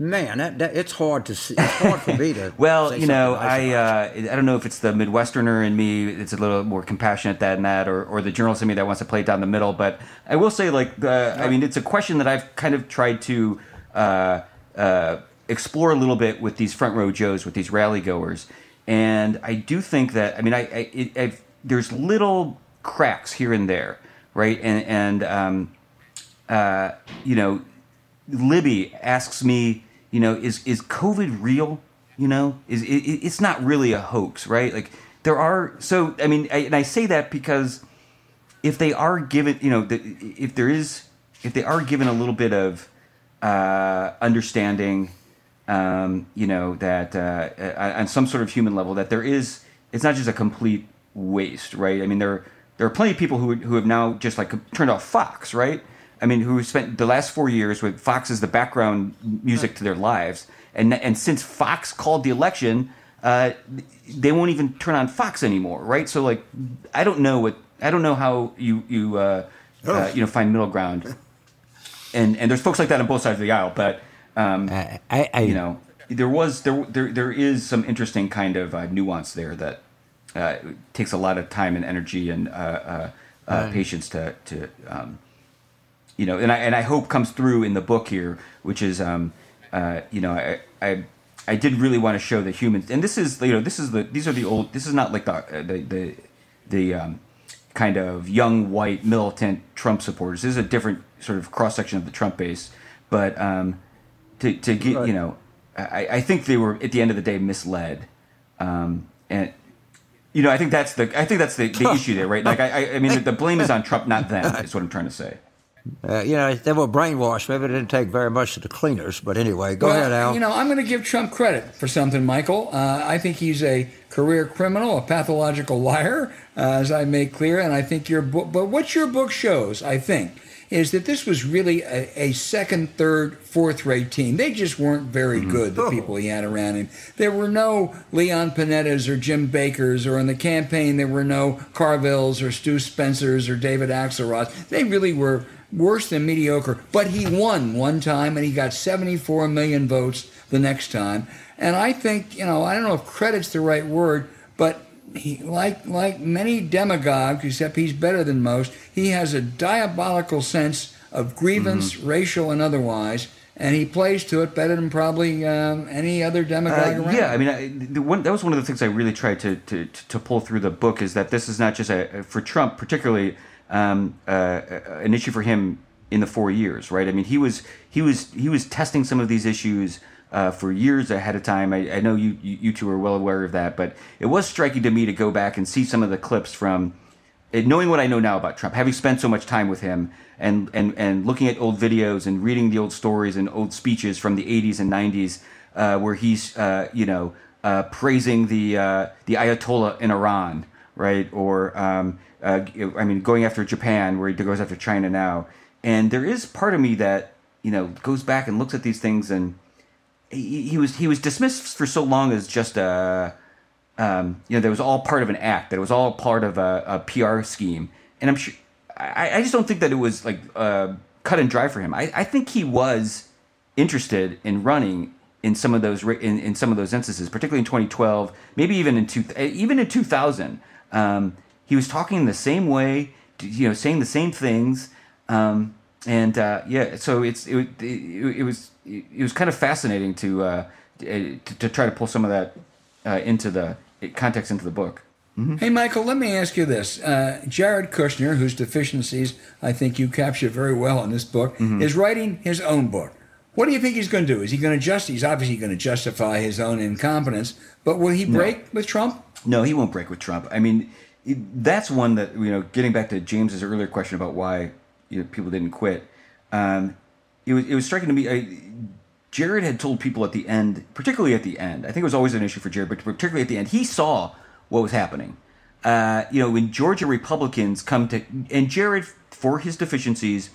Man, that, that, it's hard to see. It's hard for me to. Well, you know, I uh, I don't know if it's the Midwesterner in me. It's a little more compassionate than that, or, or the journalist in me that wants to play it down the middle. But I will say, like, the, I mean, it's a question that I've kind of tried to uh, uh, explore a little bit with these front row Joes, with these rally goers, and I do think that I mean, I, I it, there's little cracks here and there, right? And and um, uh, you know, Libby asks me, you know, is is COVID real? You know, is it, it- it's not really a hoax, right? Like there are. So I mean, I, and I say that because if they are given, you know, the, if there is, if they are given a little bit of uh, understanding, um, you know, that uh, on some sort of human level, that there is, it's not just a complete waste, right? I mean, there there are plenty of people who who have now just like turned off Fox, right? I mean, who spent the last four years with Fox as the background music to their lives, and and since Fox called the election, uh, they won't even turn on Fox anymore, right? So like, I don't know what I don't know how you you uh, uh, you know find middle ground, and and there's folks like that on both sides of the aisle, but um, I, I, I you know there was there there there is some interesting kind of uh, nuance there that uh, takes a lot of time and energy and uh, uh, uh, patience to to um, you know, and I and I hope comes through in the book here, which is um, uh, you know I, I I did really want to show the humans, and this is you know this is the these are the old this is not like the the the, the um, kind of young white militant Trump supporters. This is a different sort of cross section of the Trump base, but um, to to get Right. you know I, I think they were at the end of the day misled, um, and. You know, I think that's the I think that's the, the issue there, right? Like, I, I, I mean, the, the blame is on Trump, not them. Is what I'm trying to say. Uh, you know, they were brainwashed. Maybe it didn't take very much to the cleaners. But anyway, go well, ahead, Al. You know, I'm going to give Trump credit for something, Michael. Uh, I think he's a career criminal, a pathological liar, uh, as I made clear. And I think your book, but what your book shows, I think, is that this was really a, a second, third, fourth rate team. They just weren't very mm-hmm. good, the oh. people he had around him. There were no Leon Panettas or Jim Bakers, or in the campaign, there were no Carvilles or Stu Spencers or David Axelrods. They really were worse than mediocre. But he won one time and he got 74 million votes the next time. And I think, you know, I don't know if credit's the right word, but he, like like many demagogues, except he's better than most. He has a diabolical sense of grievance, mm-hmm. racial and otherwise, and he plays to it better than probably um, any other demagogue uh, around. Yeah, I mean, I, the one, that was one of the things I really tried to, to, to pull through the book is that this is not just a for Trump particularly um, uh, an issue for him in the four years, right? I mean, he was he was he was testing some of these issues uh, for years ahead of time. I, I know you, you, two are well aware of that, but it was striking to me to go back and see some of the clips from knowing what I know now about Trump, having spent so much time with him, and and and looking at old videos and reading the old stories and old speeches from the 80s and 90s, uh, where he's uh, you know uh, praising the uh, the Ayatollah in Iran, right? Or um, uh, I mean, going after Japan, where he goes after China now. And there is part of me that you know goes back and looks at these things and he, was he was dismissed for so long as just a um, you know that was all part of an act that it was all part of a, a PR scheme. And I'm sure I, I, just don't think that it was like uh, cut and dry for him. I, I think he was interested in running in some of those in, in some of those instances particularly in 2012 maybe even in two, even in 2000 um, he was talking the same way you know saying the same things. Um, and uh, yeah so it's it, it, it was it was kind of fascinating to, uh, to, to try to pull some of that uh, into the context into the book. Mm-hmm. Hey, Michael, let me ask you this. Uh, Jared Kushner, whose deficiencies I think you capture very well in this book, mm-hmm. is writing his own book. What do you think he's going to do? Is he going to just? He's obviously going to justify his own incompetence, but will he break no. with Trump? No, he won't break with Trump. I mean, that's one that you know. Getting back to James's earlier question about why you know, people didn't quit, um, it was it was striking to me. I, Jared had told people at the end, particularly at the end, I think it was always an issue for Jared, but particularly at the end, he saw what was happening. Uh, you know, when Georgia Republicans come to, and Jared, for his deficiencies,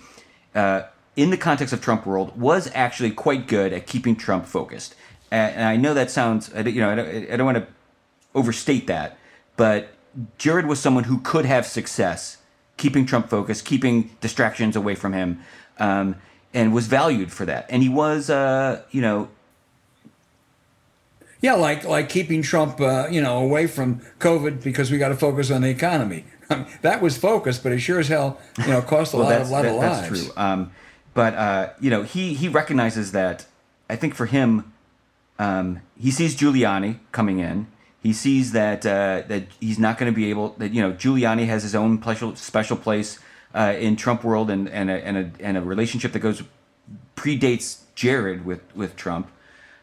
uh, in the context of Trump world, was actually quite good at keeping Trump focused. And I know that sounds, you know, I don't, I don't want to overstate that, but Jared was someone who could have success keeping Trump focused, keeping distractions away from him. Um, and was valued for that. And he was, uh, you know, yeah, like like keeping Trump, uh, you know, away from COVID because we got to focus on the economy. I mean, that was focused, but it sure as hell, you know, cost a well, lot of lot that, of lives. That's true. Um, but uh, you know, he he recognizes that. I think for him, um, he sees Giuliani coming in. He sees that uh, that he's not going to be able. That you know, Giuliani has his own special special place uh, in Trump world and and a, and a and a relationship that goes predates Jared with with Trump.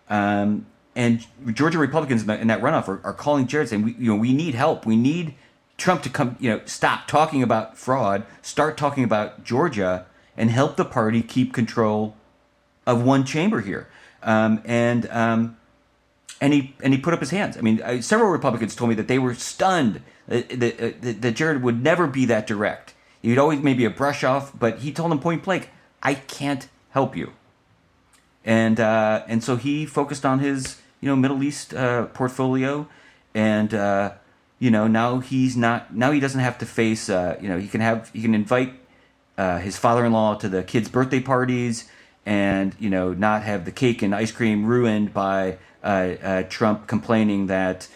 Um, and Georgia Republicans in, in that runoff are, are, calling Jared saying, we, you know, we need help. We need Trump to come, you know, stop talking about fraud, start talking about Georgia, and help the party keep control of one chamber here. Um, and um, and he and he put up his hands. I mean, uh, several Republicans told me that they were stunned that, that, that Jared would never be that direct. He'd always maybe a brush off, but he told him point blank, "I can't help you." And uh, and so he focused on his you know Middle East uh, portfolio, and uh, you know now he's not now he doesn't have to face uh, you know he can have he can invite uh, his father-in-law to the kids' birthday parties, and you know not have the cake and ice cream ruined by uh, Trump complaining that.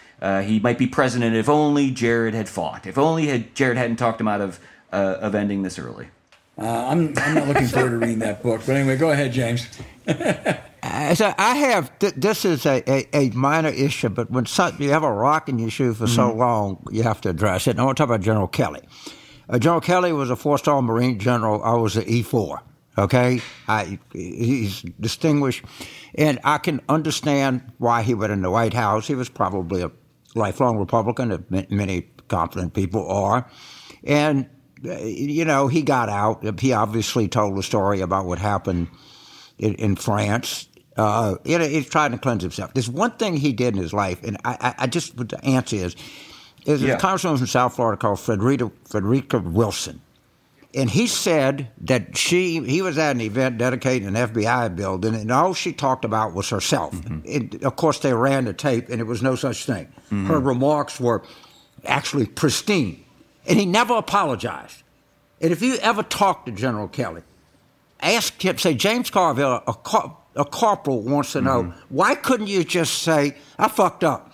he might be president if only Jared had fought. If only had Jared hadn't talked him out of uh, of ending this early. Uh, I'm, I'm not looking forward to reading that book. But anyway, go ahead, James. so I have, th- this is a, a, a, minor issue, but when some, you have a rock in your shoe for mm-hmm. so long, you have to address it. And I want to talk about General Kelly. Uh, general Kelly was a four star Marine general. I was an E4. Okay? I, he's distinguished. And I can understand why he went in the White House. He was probably a lifelong Republican, as many confident people are. And you know, he got out. He obviously told a story about what happened in, in France. Uh, you know, he's trying to cleanse himself. There's one thing he did in his life, and I, I, just what the answer is is yeah. a congresswoman from South Florida called Frederica, Frederica Wilson, and he said that she he was at an event dedicating an FBI building, and all she talked about was herself. Mm-hmm. And of course, they ran the tape, and it was no such thing. Mm-hmm. Her remarks were actually pristine. And he never apologized. And if you ever talk to General Kelly, ask him, say, James Carville, a, a corporal wants to know, mm-hmm. why couldn't you just say, I fucked up?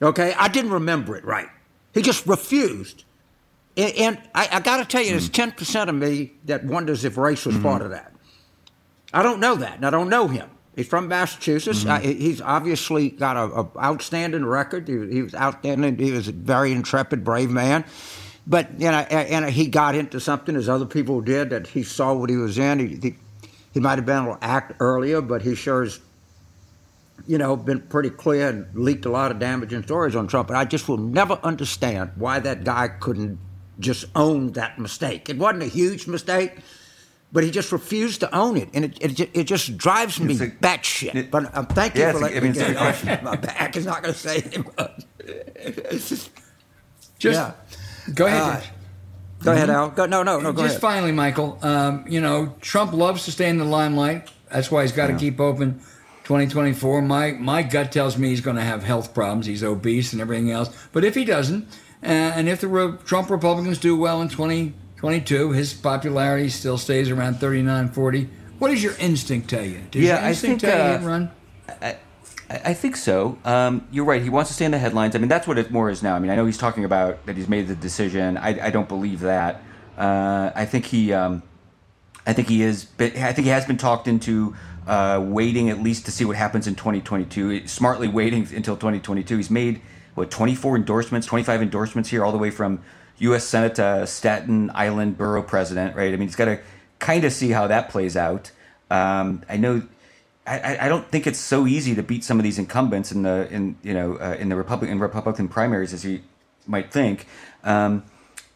Okay, I didn't remember it right. He just refused. And, and I, I got to tell you, there's Hmm. ten percent of me that wonders if race was part of that. I don't know that, and I don't know him. He's from Massachusetts. I, he's obviously got a, a outstanding record. He, he was outstanding. He was a very intrepid, brave man. But you know, and, he got into something as other people did that he saw what he was in. He he, he might have been able to act earlier, but he sure is you know, been pretty clear and leaked a lot of damaging stories on Trump. And I just will never understand why that guy couldn't just own that mistake. It wasn't a huge mistake, but he just refused to own it, and it it, it just drives me It's a- batshit. it- but um, thank you Yeah, for it's a- letting I mean, me get good it off question. my back. Is not going to say it. Just yeah. go ahead. Uh, James. Go ahead, Al. Go, no, no, no. Go Just ahead. finally, Michael, um, you know, Trump loves to stay in the limelight. That's why he's got to keep open 2024. My my gut tells me he's going to have health problems. He's obese and everything else. But if he doesn't, and if the Re- Trump Republicans do well in 2022, his popularity still stays around 39, 40. What does your instinct tell you? Does Yeah, your I think, tell you uh, run? I, I think so. Um, you're right. He wants to stay in the headlines. I mean, that's what it more is now. I mean, I know he's talking about that he's made the decision. I, I don't believe that. Uh, I think he, um, I think he is. I think he has been talked into uh, waiting at least to see what happens in 2022. Smartly waiting until 2022. He's made what 24 endorsements, 25 endorsements here, all the way from U.S. Senate to Staten Island borough president. Right. I mean, he's got to kind of see how that plays out. Um, I know. I, I- I don't think it's so easy to beat some of these incumbents in the in you know uh, in the Republican Republican primaries as you might think, um,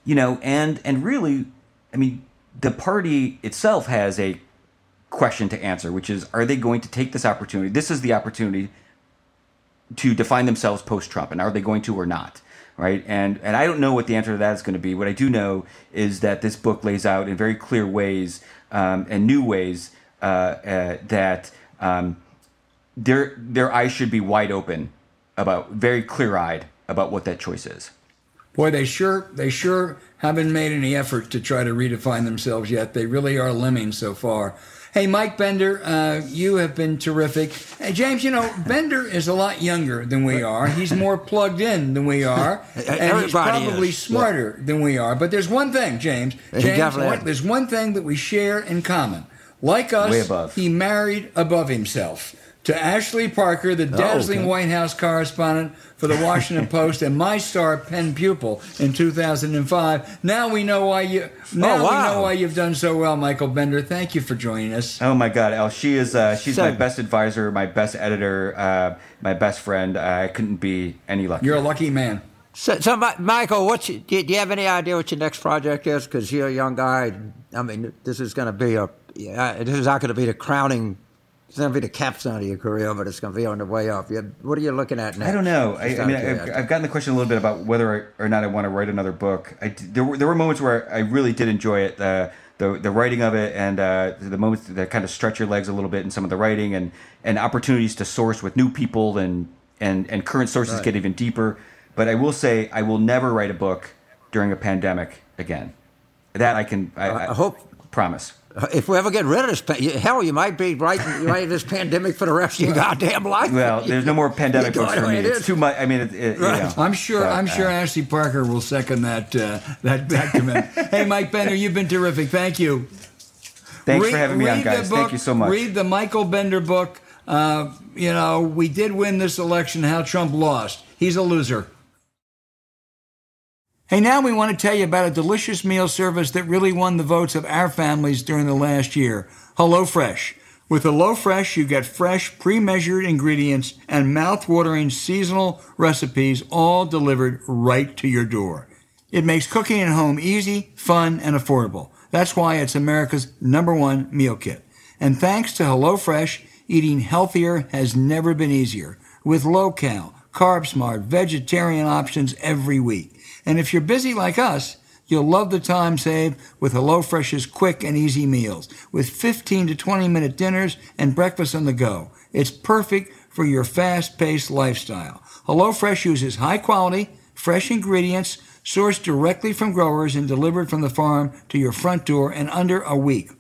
you know, and and really, I mean, the party itself has a question to answer, which is, are they going to take this opportunity? This is the opportunity to define themselves post Trump, and are they going to or not? Right, and and I don't know what the answer to that is going to be. What I do know is that this book lays out in very clear ways um, and new ways uh, uh, that um, their their eyes should be wide open about very clear eyed about what that choice is. Boy, they sure they sure haven't made any effort to try to redefine themselves yet. They really are lemmings so far. Hey, Mike Bender, uh, you have been terrific. Hey, James, you know Bender is a lot younger than we are. He's more plugged in than we are, and he's probably is. smarter than we are. But there's one thing, James. James, one- there's one thing that we share in common. Like us, he married above himself. To Ashley Parker, the dazzling okay. White House correspondent for the Washington Post and my star pen pupil in 2005. Now we know why you. Now Oh, wow. we know why you've done so well, Michael Bender. Thank you for joining us. Oh my God, Al, she is uh, she's my best advisor, my best editor, uh, my best friend. I couldn't be any luckier. You're a lucky man. So, so Michael, what's your, do, you, do you have any idea what your next project is? Because you're a young guy. I mean, this is going to be a. Yeah, this is not going to be the crowning. It's going to be the capstone of your career, but it's going to be on the way up. You, what are you looking at now? I don't know. I, I, mean, I've. I've gotten the question a little bit about whether I, or not I want to write another book. I there were there were moments where I really did enjoy it, uh, the the writing of it, and uh, the moments that kind of stretch your legs a little bit in some of the writing, and and opportunities to source with new people, and and and current sources Right. get even deeper. But I will say, I will never write a book during a pandemic again. That I can. I, I hope- Promise. If we ever get rid of this, pa- hell, you might be writing, you write this pandemic for the rest of your goddamn life. Well, there's no more pandemic books for me. it It's too much. I mean, it, it, you know. I'm sure. But, I'm sure uh, Ashley Parker will second that uh, that that commitment. hey, Mike Bender, you've been terrific. Thank you. Thanks Read- for having me on, the guys. book- Thank you so much. Read the Michael Bender book. Uh, you know, we did win this election. How Trump lost. He's a loser. Hey, now we want to tell you about a delicious meal service that really won the votes of our families during the last year HelloFresh. With HelloFresh, you get fresh, pre measured ingredients and mouth-watering seasonal recipes all delivered right to your door. It makes cooking at home easy, fun, and affordable. That's why it's America's number one meal kit. And thanks to HelloFresh, eating healthier has never been easier. With low cal, carb smart, vegetarian options every week. And if you're busy like us, you'll love the time saved with HelloFresh's quick and easy meals, with 15 to 20 minute dinners and breakfast on the go. It's perfect for your fast paced lifestyle. HelloFresh uses high quality, fresh ingredients sourced directly from growers and delivered from the farm to your front door in under a week.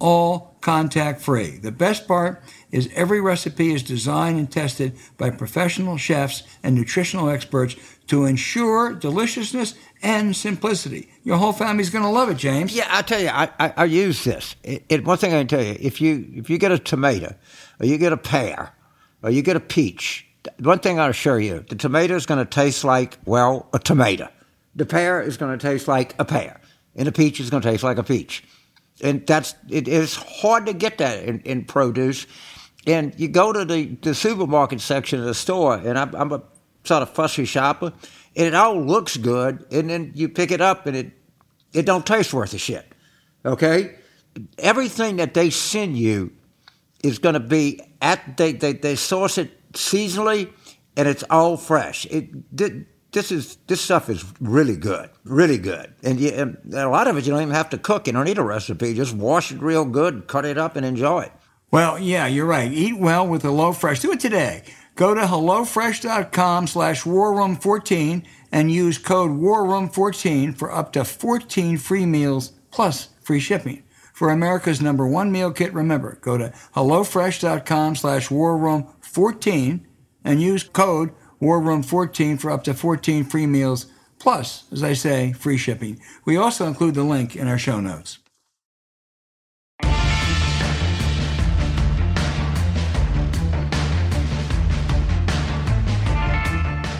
All contact free. The best part is every recipe is designed and tested by professional chefs and nutritional experts to ensure deliciousness and simplicity. Your whole family's going to love it, James. Yeah, I tell you, I, I, I use this. It, it, one thing I can tell you: if you if you get a tomato, or you get a pear, or you get a peach, one thing I'll assure you: the tomato is going to taste like well a tomato. The pear is going to taste like a pear, and the peach is going to taste like a peach. And that's it is hard to get that in, in produce. And you go to the, the supermarket section of the store, and I'm, I'm a sort of fussy shopper, and it all looks good, and then you pick it up, and it it don't taste worth a shit. Okay, everything that they send you is going to be at they, they they source it seasonally, and it's all fresh. It this is this stuff is really good, really good, and, you, and a lot of it you don't even have to cook. You don't need a recipe; just wash it real good, cut it up, and enjoy it. Well, yeah, you're right. Eat well with HelloFresh. Do it today. Go to HelloFresh.com slash WarRoom14 and use code WarRoom14 for up to 14 free meals plus free shipping. For America's number one meal kit, remember, go to HelloFresh.com slash WarRoom14 and use code WarRoom14 for up to 14 free meals plus, as I say, free shipping. We also include the link in our show notes.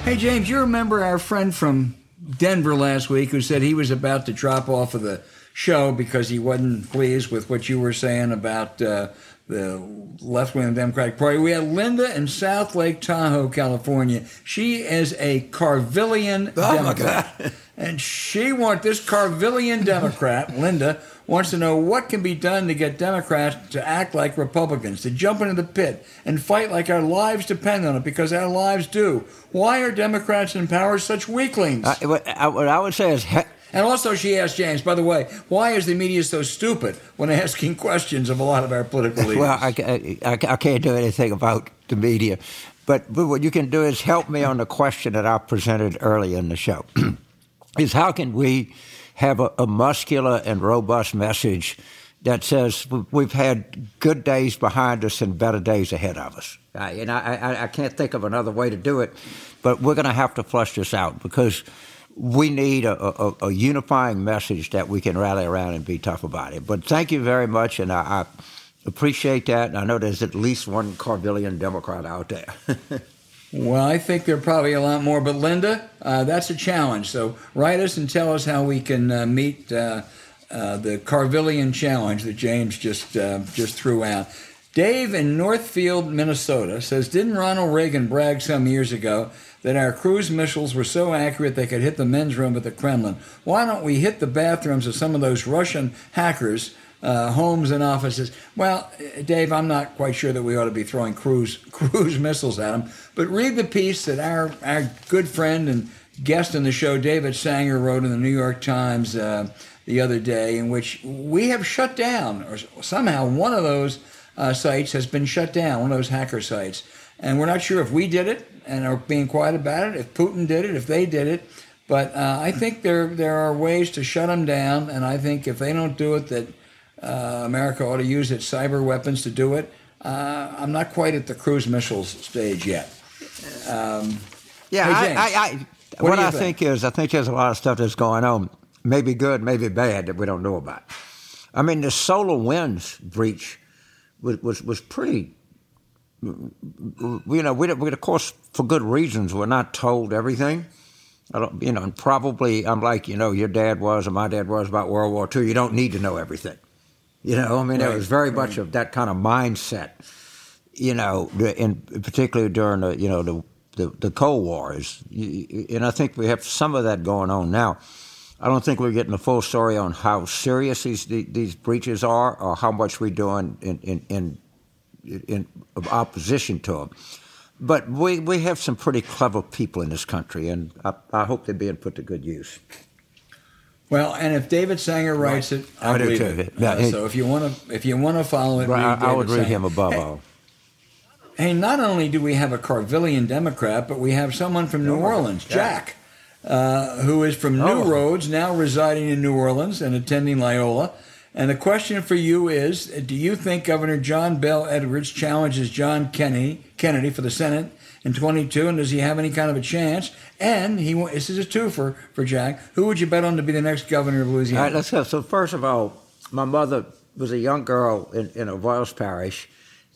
Hey, James, you remember our friend from Denver last week who said he was about to drop off of the show because he wasn't pleased with what you were saying about uh, the left wing Democratic Party. We have Linda in South Lake Tahoe, California. She is a Carvillian oh Democrat. And she wants this Carvillian Democrat, Linda, wants to know what can be done to get Democrats to act like Republicans, to jump into the pit and fight like our lives depend on it, because our lives do. Why are Democrats in power such weaklings? Uh, what, I, what I would say is. And also, she asked James, by the way, why is the media so stupid when asking questions of a lot of our political leaders? Well, I, I, I can't do anything about the media. But, but what you can do is help me on the question that I presented earlier in the show. is how can we have a, a muscular and robust message that says we've had good days behind us and better days ahead of us. and I, I, I, can't think of another way to do it, but we're going to have to flush this out because we need a, a, a, unifying message that we can rally around and be tough about it. But thank you very much, and I, I appreciate that. And I know there's at least one Carvillian Democrat out there. well, I think there are probably a lot more. But Linda, uh, that's a challenge. So write us and tell us how we can uh, meet uh, uh the Carvillian challenge that James just uh, just threw out. Dave in Northfield, Minnesota says, Didn't Ronald Reagan brag some years ago that our cruise missiles were so accurate they could hit the men's room at the Kremlin? Why don't we hit the bathrooms of some of those Russian hackers? Uh, homes and offices. Well, Dave, I'm not quite sure that we ought to be throwing cruise cruise missiles at them. But read the piece that our our good friend and guest in the show, David Sanger, wrote in the New York Times uh, the other day, in which we have shut down, or somehow one of those uh, sites has been shut down, one of those hacker sites. And we're not sure if we did it and are being quiet about it, if Putin did it, if they did it. But uh, I think there there are ways to shut them down, and I think if they don't do it, that uh, America ought to use its cyber weapons to do it. Uh, I'm not quite at the cruise missiles stage yet. Um, yeah, hey, I, I, I, what, what I think? think is, I think there's a lot of stuff that's going on, maybe good, maybe bad, that we don't know about. I mean, the SolarWinds breach was was, was pretty. You know, we, we of course for good reasons we're not told everything. I don't, you know, and probably I'm like you know your dad was or my dad was about World War II. You don't need to know everything. You know, I mean, right, there was very right. much of that kind of mindset. You know, in particularly during the you know the the, the Cold War is, and I think we have some of that going on now. I don't think we're getting the full story on how serious these these breaches are, or how much we're doing in in in, in opposition to them. But we, we have some pretty clever people in this country, and I, I hope they're being put to good use. Well, and if David Sanger writes right. it, I, I believe it. Yeah, uh, so if you want to, if you want to follow it, right, I, I, would read Sanger. him above hey, all. Hey, not only do we have a Carvillian Democrat, but we have someone from New Orleans, Jack uh, who is from New oh. Roads, now residing in New Orleans and attending Loyola. And the question for you is Do you think Governor John Bell Edwards challenges John Kennedy, Kennedy for the Senate in 22? And does he have any kind of a chance? And he this is a twofer for Jack. Who would you bet on to be the next governor of Louisiana? All right, let's go. So, first of all, my mother was a young girl in, in Avoyelles Parish,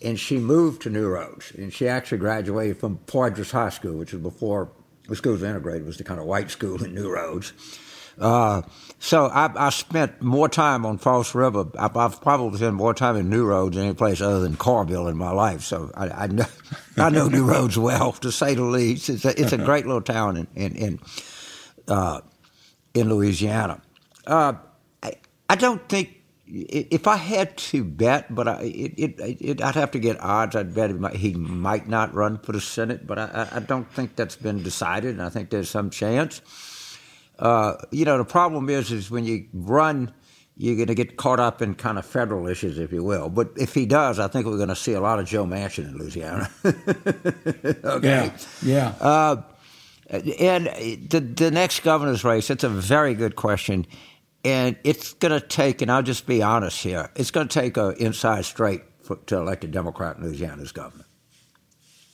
and she moved to New Roads. And she actually graduated from Poydras High School, which was before the school was integrated, was the kind of white school in New Roads. Uh, so I, I, spent more time on False River. I, have probably spent more time in New Roads than any place other than Carville in my life. So I, I know, I know New Roads well, to say the least. It's a, it's a great little town in in in, uh, in Louisiana. Uh, I, I don't think if I had to bet, but I, it, it, it, I'd have to get odds. I'd bet he might, he might not run for the Senate, but I, I, don't think that's been decided. And I think there's some chance. Uh, you know, the problem is, is when you run, you're going to get caught up in kind of federal issues, if you will. But if he does, I think we're going to see a lot of Joe Manchin in Louisiana. okay. Yeah. yeah. Uh, and the the next governor's race, it's a very good question, and it's going to take. And I'll just be honest here, it's going to take an inside straight for, to elect a Democrat in Louisiana as governor.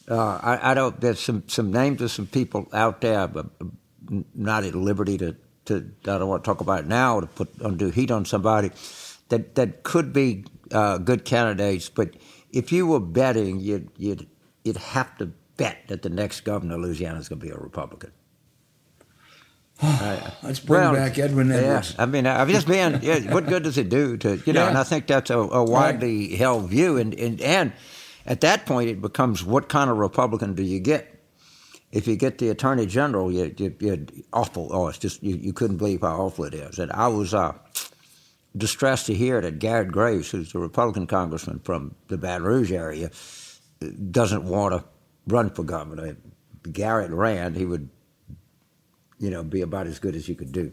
Uh, I, I, don't. There's some some names of some people out there, but not at liberty to, to I don't want to talk about it now to put undue heat on somebody that that could be uh, good candidates. But if you were betting, you'd you'd you'd have to bet that the next governor of Louisiana is going to be a Republican. Let's bring well, back Edwin Edwards. Yeah, I mean, I'm just being. Yeah, what good does it do to you know? Yeah. And I think that's a, a widely right. held view, and, and and at that point, it becomes what kind of Republican do you get? If you get the attorney general, you, you, you're awful. Oh, it's just you, you couldn't believe how awful it is. And I was uh, distressed to hear that Garrett Graves, who's the Republican congressman from the Baton Rouge area, doesn't want to run for governor. If Garrett ran, he would, you know, be about as good as you could do.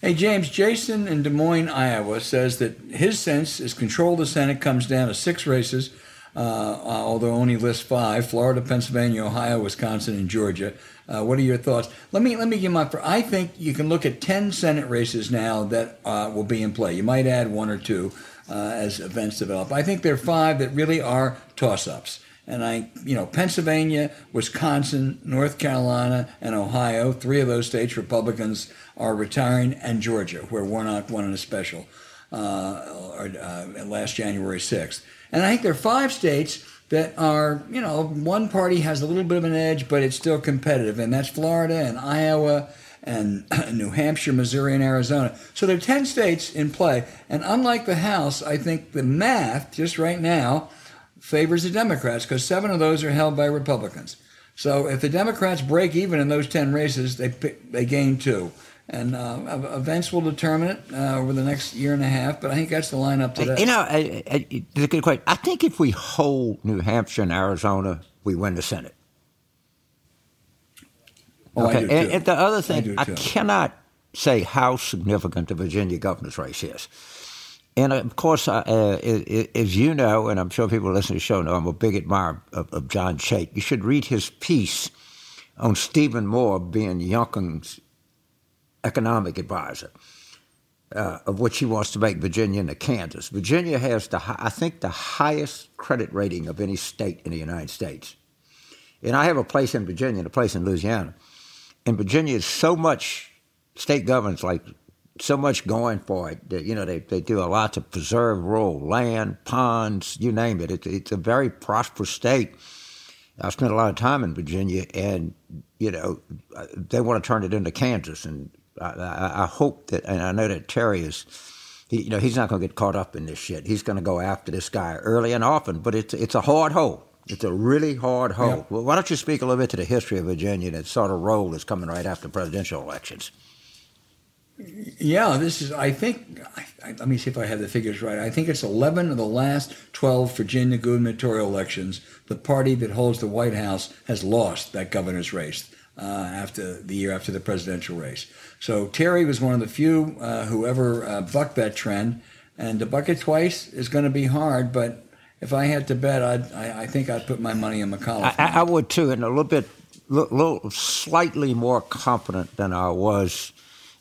Hey, James, Jason in Des Moines, Iowa says that his sense is control of the Senate comes down to six races although only lists five: Florida, Pennsylvania, Ohio, Wisconsin, and Georgia. Uh, what are your thoughts? Let me let me give my. I think you can look at ten Senate races now that uh, will be in play. You might add one or two uh, as events develop. I think there are five that really are toss-ups. And I, you know, Pennsylvania, Wisconsin, North Carolina, and Ohio, three of those states, Republicans are retiring, and Georgia, where Warnock won in a special uh, or, last January 6th. And I think there are five states that are, you know, one party has a little bit of an edge, but it's still competitive, and that's Florida and Iowa and New Hampshire, Missouri, and Arizona. So there are 10 states in play. And unlike the House, I think the math, just right now, favors the Democrats because seven of those are held by Republicans. So if the Democrats break even in those 10 races, they, they gain two and uh, events will determine it uh, over the next year and a half. But I think that's the lineup today. You know, I, I, it's a good question. I think if we hold New Hampshire and Arizona, we win the Senate. Oh, okay, and, and, the other thing, I, I cannot say how significant the Virginia governor's race is. And of course, uh, as you know, and I'm sure people listening to the show know, I'm a big admirer of, of John Chait. You should read his piece on Stephen Moore being Youngkin's economic advisor, uh, of which he wants to make Virginia into Kansas. Virginia has, the, I think, the highest credit rating of any state in the United States. And I have a place in Virginia and a place in Louisiana. And Virginia is so much, state governments like so much going for it that, you know, they, they do a lot to preserve rural land, ponds, you name it. it it's a very prosperous state. I spent a lot of time in Virginia, and you know, they want to turn it into Kansas, and I, I, hope that, and I know that Terry is, he, you know, he's not going to get caught up in this shit. He's going to go after this guy early and often, but it's it's a hard hole. It's a really hard hole. Yeah. Well, why don't you speak a little bit to the history of Virginia and its sort of role that's coming right after presidential elections? Yeah, this is, I think, I, I, let me see if I have the figures right. I think it's 11 of the last 12 Virginia gubernatorial elections. The party that holds the White House has lost that governor's race uh, after the year after the presidential race. So Terry was one of the few uh, who ever uh, bucked that trend, and to buck it twice is going to be hard. But if I had to bet, I'd, I, I think I'd put my money in McAuliffe. I, I would too, and a little bit, little, slightly more confident than I was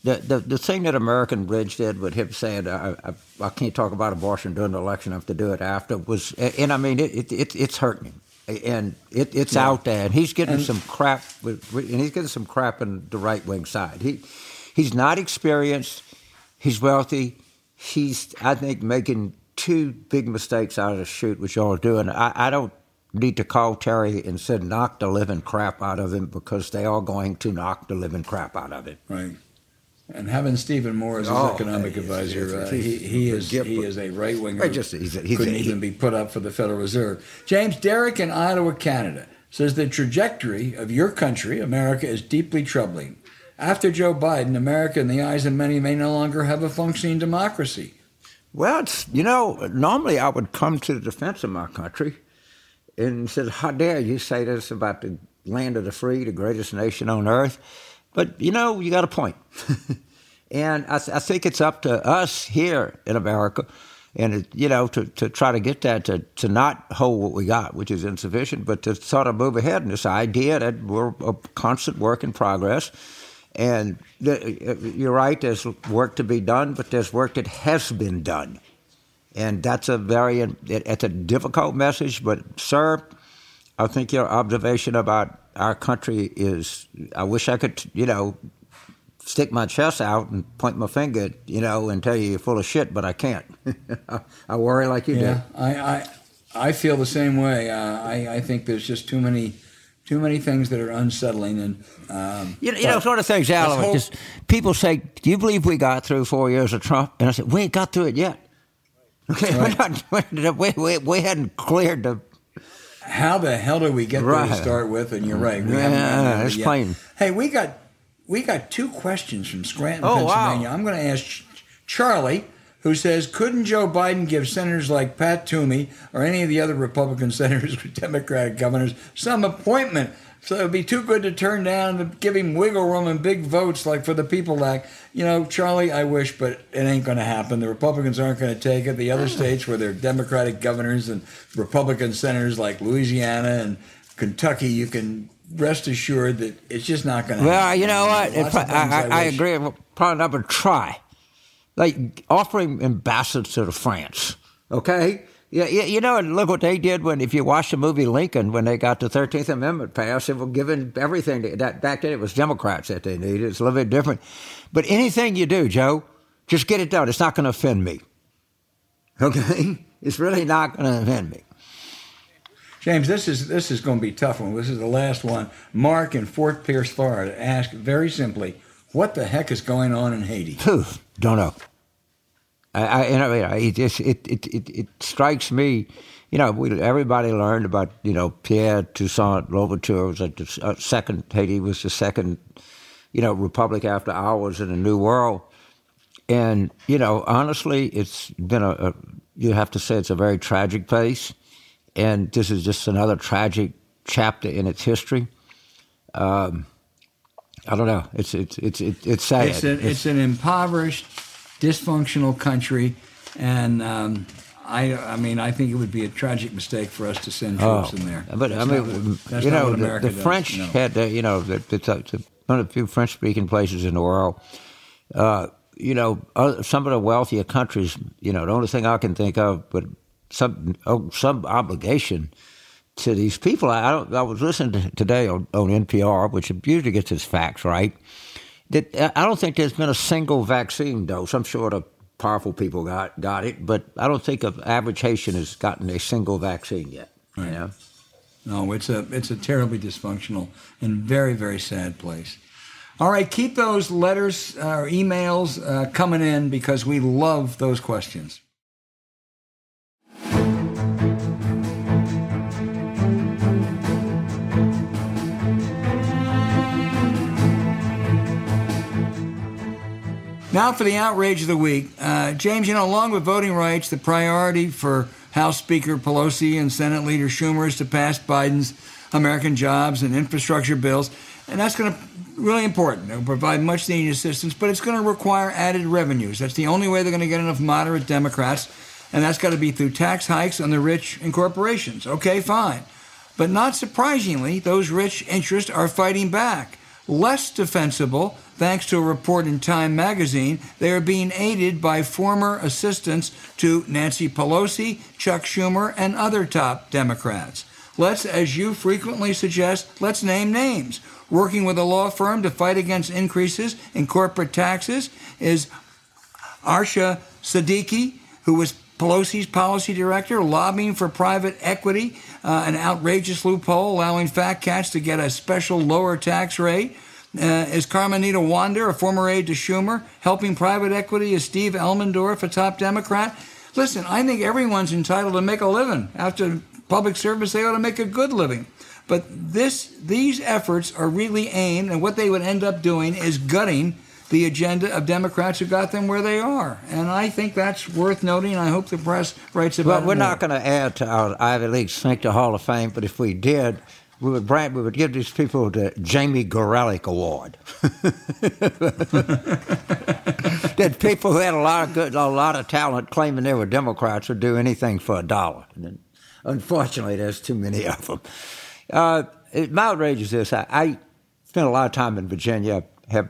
the, the, the thing that American Bridge did with him saying, I, I, I can't talk about abortion during the election, I have to do it after, was, and I mean, it, it, it it's hurting him. And it, it's yeah. out there, and he's getting and, some crap, with, and he's getting some crap in the right wing side. He, he's not experienced, he's wealthy, he's, I think, making two big mistakes out of the chute, which y'all are doing. I, I don't need to call Terry and said knock the living crap out of him because they are going to knock the living crap out of him. Right. And having Stephen Moore as his oh, economic advisor, uh, he, he is he is a right winger. Just he's a, he's couldn't a, even be put up for the Federal Reserve. James Derrick in Ottawa, Canada, says the trajectory of your country, America, is deeply troubling. After Joe Biden, America, in the eyes of many, may no longer have a functioning democracy. Well, you know, normally I would come to the defense of my country and said, "How dare you say this about the land of the free, the greatest nation on earth?" But you know, you got a point. and I, I, think it's up to us here in America, and it, you know, to, to try to get that to, to not hold what we got, which is insufficient, but to sort of move ahead in this idea that we're a constant work in progress. And the, you're right, there's work to be done, but there's work that has been done. And that's a very, it's a difficult message, but, sir, I think your observation about our country is, I wish I could, you know, stick my chest out and point my finger, you know, and tell you you're full of shit, but I can't. I worry like you yeah, do. I, I, I feel the same way. Uh, I, I think there's just too many, too many things that are unsettling. And um, you, know, you know, sort of things, Alan. Just people say, "Do you believe we got through four years of Trump?" And I said, "We ain't got through it yet. Okay, right. we're not, we, we, we hadn't cleared the." How the hell do we get right. there to start with? And you're right. We yeah, it's plain. Hey, we got we got two questions from Scranton, oh, Pennsylvania. Wow. I'm going to ask Charlie, who says, couldn't Joe Biden give senators like Pat Toomey or any of the other Republican senators or Democratic governors some appointment? So it would be too good to turn down to give him wiggle room and big votes like for the People Act. You know, Charlie, I wish, but it ain't going to happen. The Republicans aren't going to take it. The other mm. states where there are Democratic governors and Republican senators like Louisiana and Kentucky, you can rest assured that it's just not going to. Well, happen. you know what? I, I, I, I agree. Probably not, but try. Like offering ambassadors to France. Okay. Yeah, you know, and look what they did when, if you watch the movie Lincoln, when they got the Thirteenth Amendment passed, they were given everything. To, that back then, it was Democrats that they needed. It's a little bit different. But anything you do, Joe, just get it done. It's not going to offend me. Okay, it's really not going to offend me. James, this is this is going to be a tough one. This is the last one. Mark in Fort Pierce, Florida, asked very simply, "What the heck is going on in Haiti?" Don't know. I, I you know, it just it, it, it, it strikes me. You know, we, everybody learned about you know Pierre Toussaint Louverture was the uh, second Haiti was the second, you know, republic after ours in the New World, and you know, honestly, it's been a, a you have to say it's a very tragic place and this is just another tragic chapter in its history. Um, I don't know. It's it's it's it's, sad. It's, a, it's, it's, an impoverished, dysfunctional country, and um, I I mean I think it would be a tragic mistake for us to send troops oh, in there. But that's I mean, what, you know, the, the French no. had you know it's, it's one of the few French speaking places in the world. Uh, you know, some of the wealthier countries. You know, the only thing I can think of, but some oh, some obligation to these people. I, I was listening to today on, on NPR, which usually gets its facts right. That I don't think there's been a single vaccine dose. I'm sure the powerful people got got it, but I don't think an average Haitian has gotten a single vaccine yet. Right. You know? No, it's a it's a terribly dysfunctional and very very sad place. All right, keep those letters uh, or emails uh, coming in because we love those questions. Now for the outrage of the week. Uh, James, you know, along with voting rights, the priority for House Speaker Pelosi and Senate Leader Schumer is to pass Biden's American jobs and infrastructure bills. And that's going to really important. It'll provide much needed assistance, but it's going to require added revenues. That's the only way they're going to get enough moderate Democrats, and that's got to be through tax hikes on the rich and corporations. Okay, fine. But not surprisingly, those rich interests are fighting back. Less defensible, thanks to a report in Time magazine, they are being aided by former assistants to Nancy Pelosi, Chuck Schumer, and other top Democrats. Let's, as you frequently suggest, let's name names. Working with a law firm to fight against increases in corporate taxes is Arshi Siddiqui, who was Pelosi's policy director, lobbying for private equity, uh, an outrageous loophole allowing fat cats to get a special lower tax rate. Uh, is Carmencita Whonder, a former aide to Schumer, helping private equity? Is Steve Elmendorf a top Democrat? Listen, I think everyone's entitled to make a living. After public service, they ought to make a good living. But this, these efforts are really aimed, and what they would end up doing is gutting the agenda of Democrats who got them where they are. And I think that's worth noting. I hope the press writes about well, it. Well, we're more. not going to add to our Ivy League Sphincter Hall of Fame, but if we did, we would brand, we would give these people the Jamie Gorelick Award. that people who had a lot of good, a lot of talent, claiming they were Democrats, would do anything for a dollar. And unfortunately, there's too many of them. Uh, my outrage is this: I, I spent a lot of time in Virginia. Have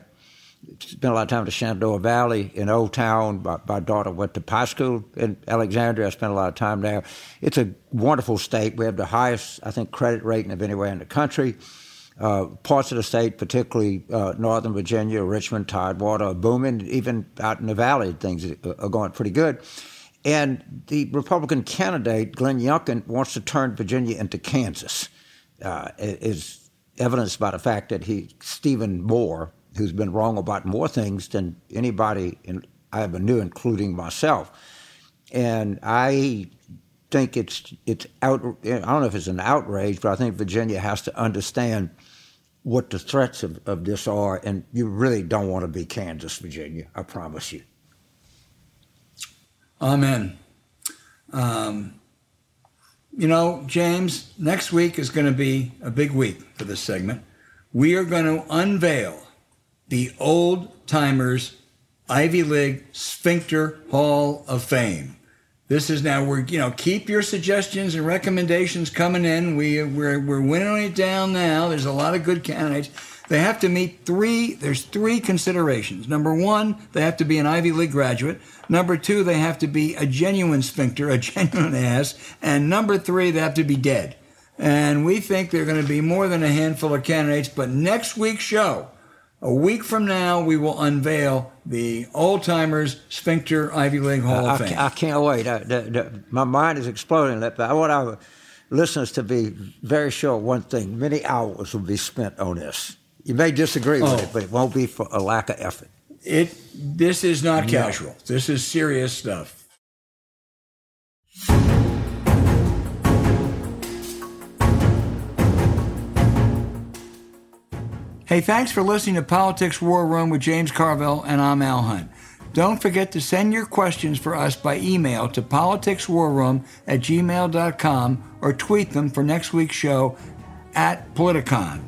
spent a lot of time in the Shenandoah Valley in Old Town. My, my, daughter went to high school in Alexandria. I spent a lot of time there. It's a wonderful state. We have the highest, I think, credit rating of anywhere in the country. Uh, parts of the state, particularly uh, Northern Virginia, Richmond, Tidewater, are booming. Even out in the valley, things are going pretty good. And the Republican candidate, Glenn Youngkin, wants to turn Virginia into Kansas. Uh, is evidenced by the fact that he, Stephen Moore, who's been wrong about more things than anybody in, I ever knew, including myself. And I think it's it's out. I don't know if it's an outrage, but I think Virginia has to understand what the threats of, of this are, and you really don't want to be Kansas, Virginia. I promise you. Amen. Um, you know, James, next week is going to be a big week for this segment. We are going to unveil the Old Timers Ivy League Sphincter Hall of Fame. This is now we're you know keep your suggestions and recommendations coming in. We we're we're winnowing it down now. There's a lot of good candidates. They have to meet three. There's three considerations. Number one, they have to be an Ivy League graduate. Number two, they have to be a genuine sphincter, a genuine ass. And number three, they have to be dead. And we think there are going to be more than a handful of candidates. But next week's show, a week from now, we will unveil the Old Timers Sphincter Ivy League Hall of Fame. I, I can't wait. I, the, the, my mind is exploding. I want our listeners to be very sure one thing many hours will be spent on this. You may disagree with Oh. it, but it won't be for a lack of effort. It this is not casual. This is serious stuff. Hey, thanks for listening to Politics War Room with James Carville, and I'm Al Hunt. Don't forget to send your questions for us by email to politicswarroom at gmail.com or tweet them for next week's show at Politicon.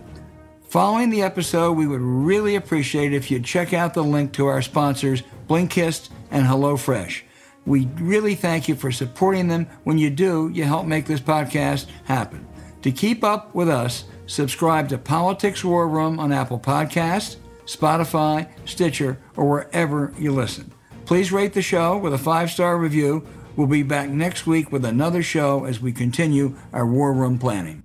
Following the episode, we would really appreciate if you'd check out the link to our sponsors, Blinkist and HelloFresh. We really thank you for supporting them. When you do, you help make this podcast happen. To keep up with us, subscribe to Politics War Room on Apple Podcasts, Spotify, Stitcher, or wherever you listen. Please rate the show with a five star review. We'll be back next week with another show as we continue our War Room planning.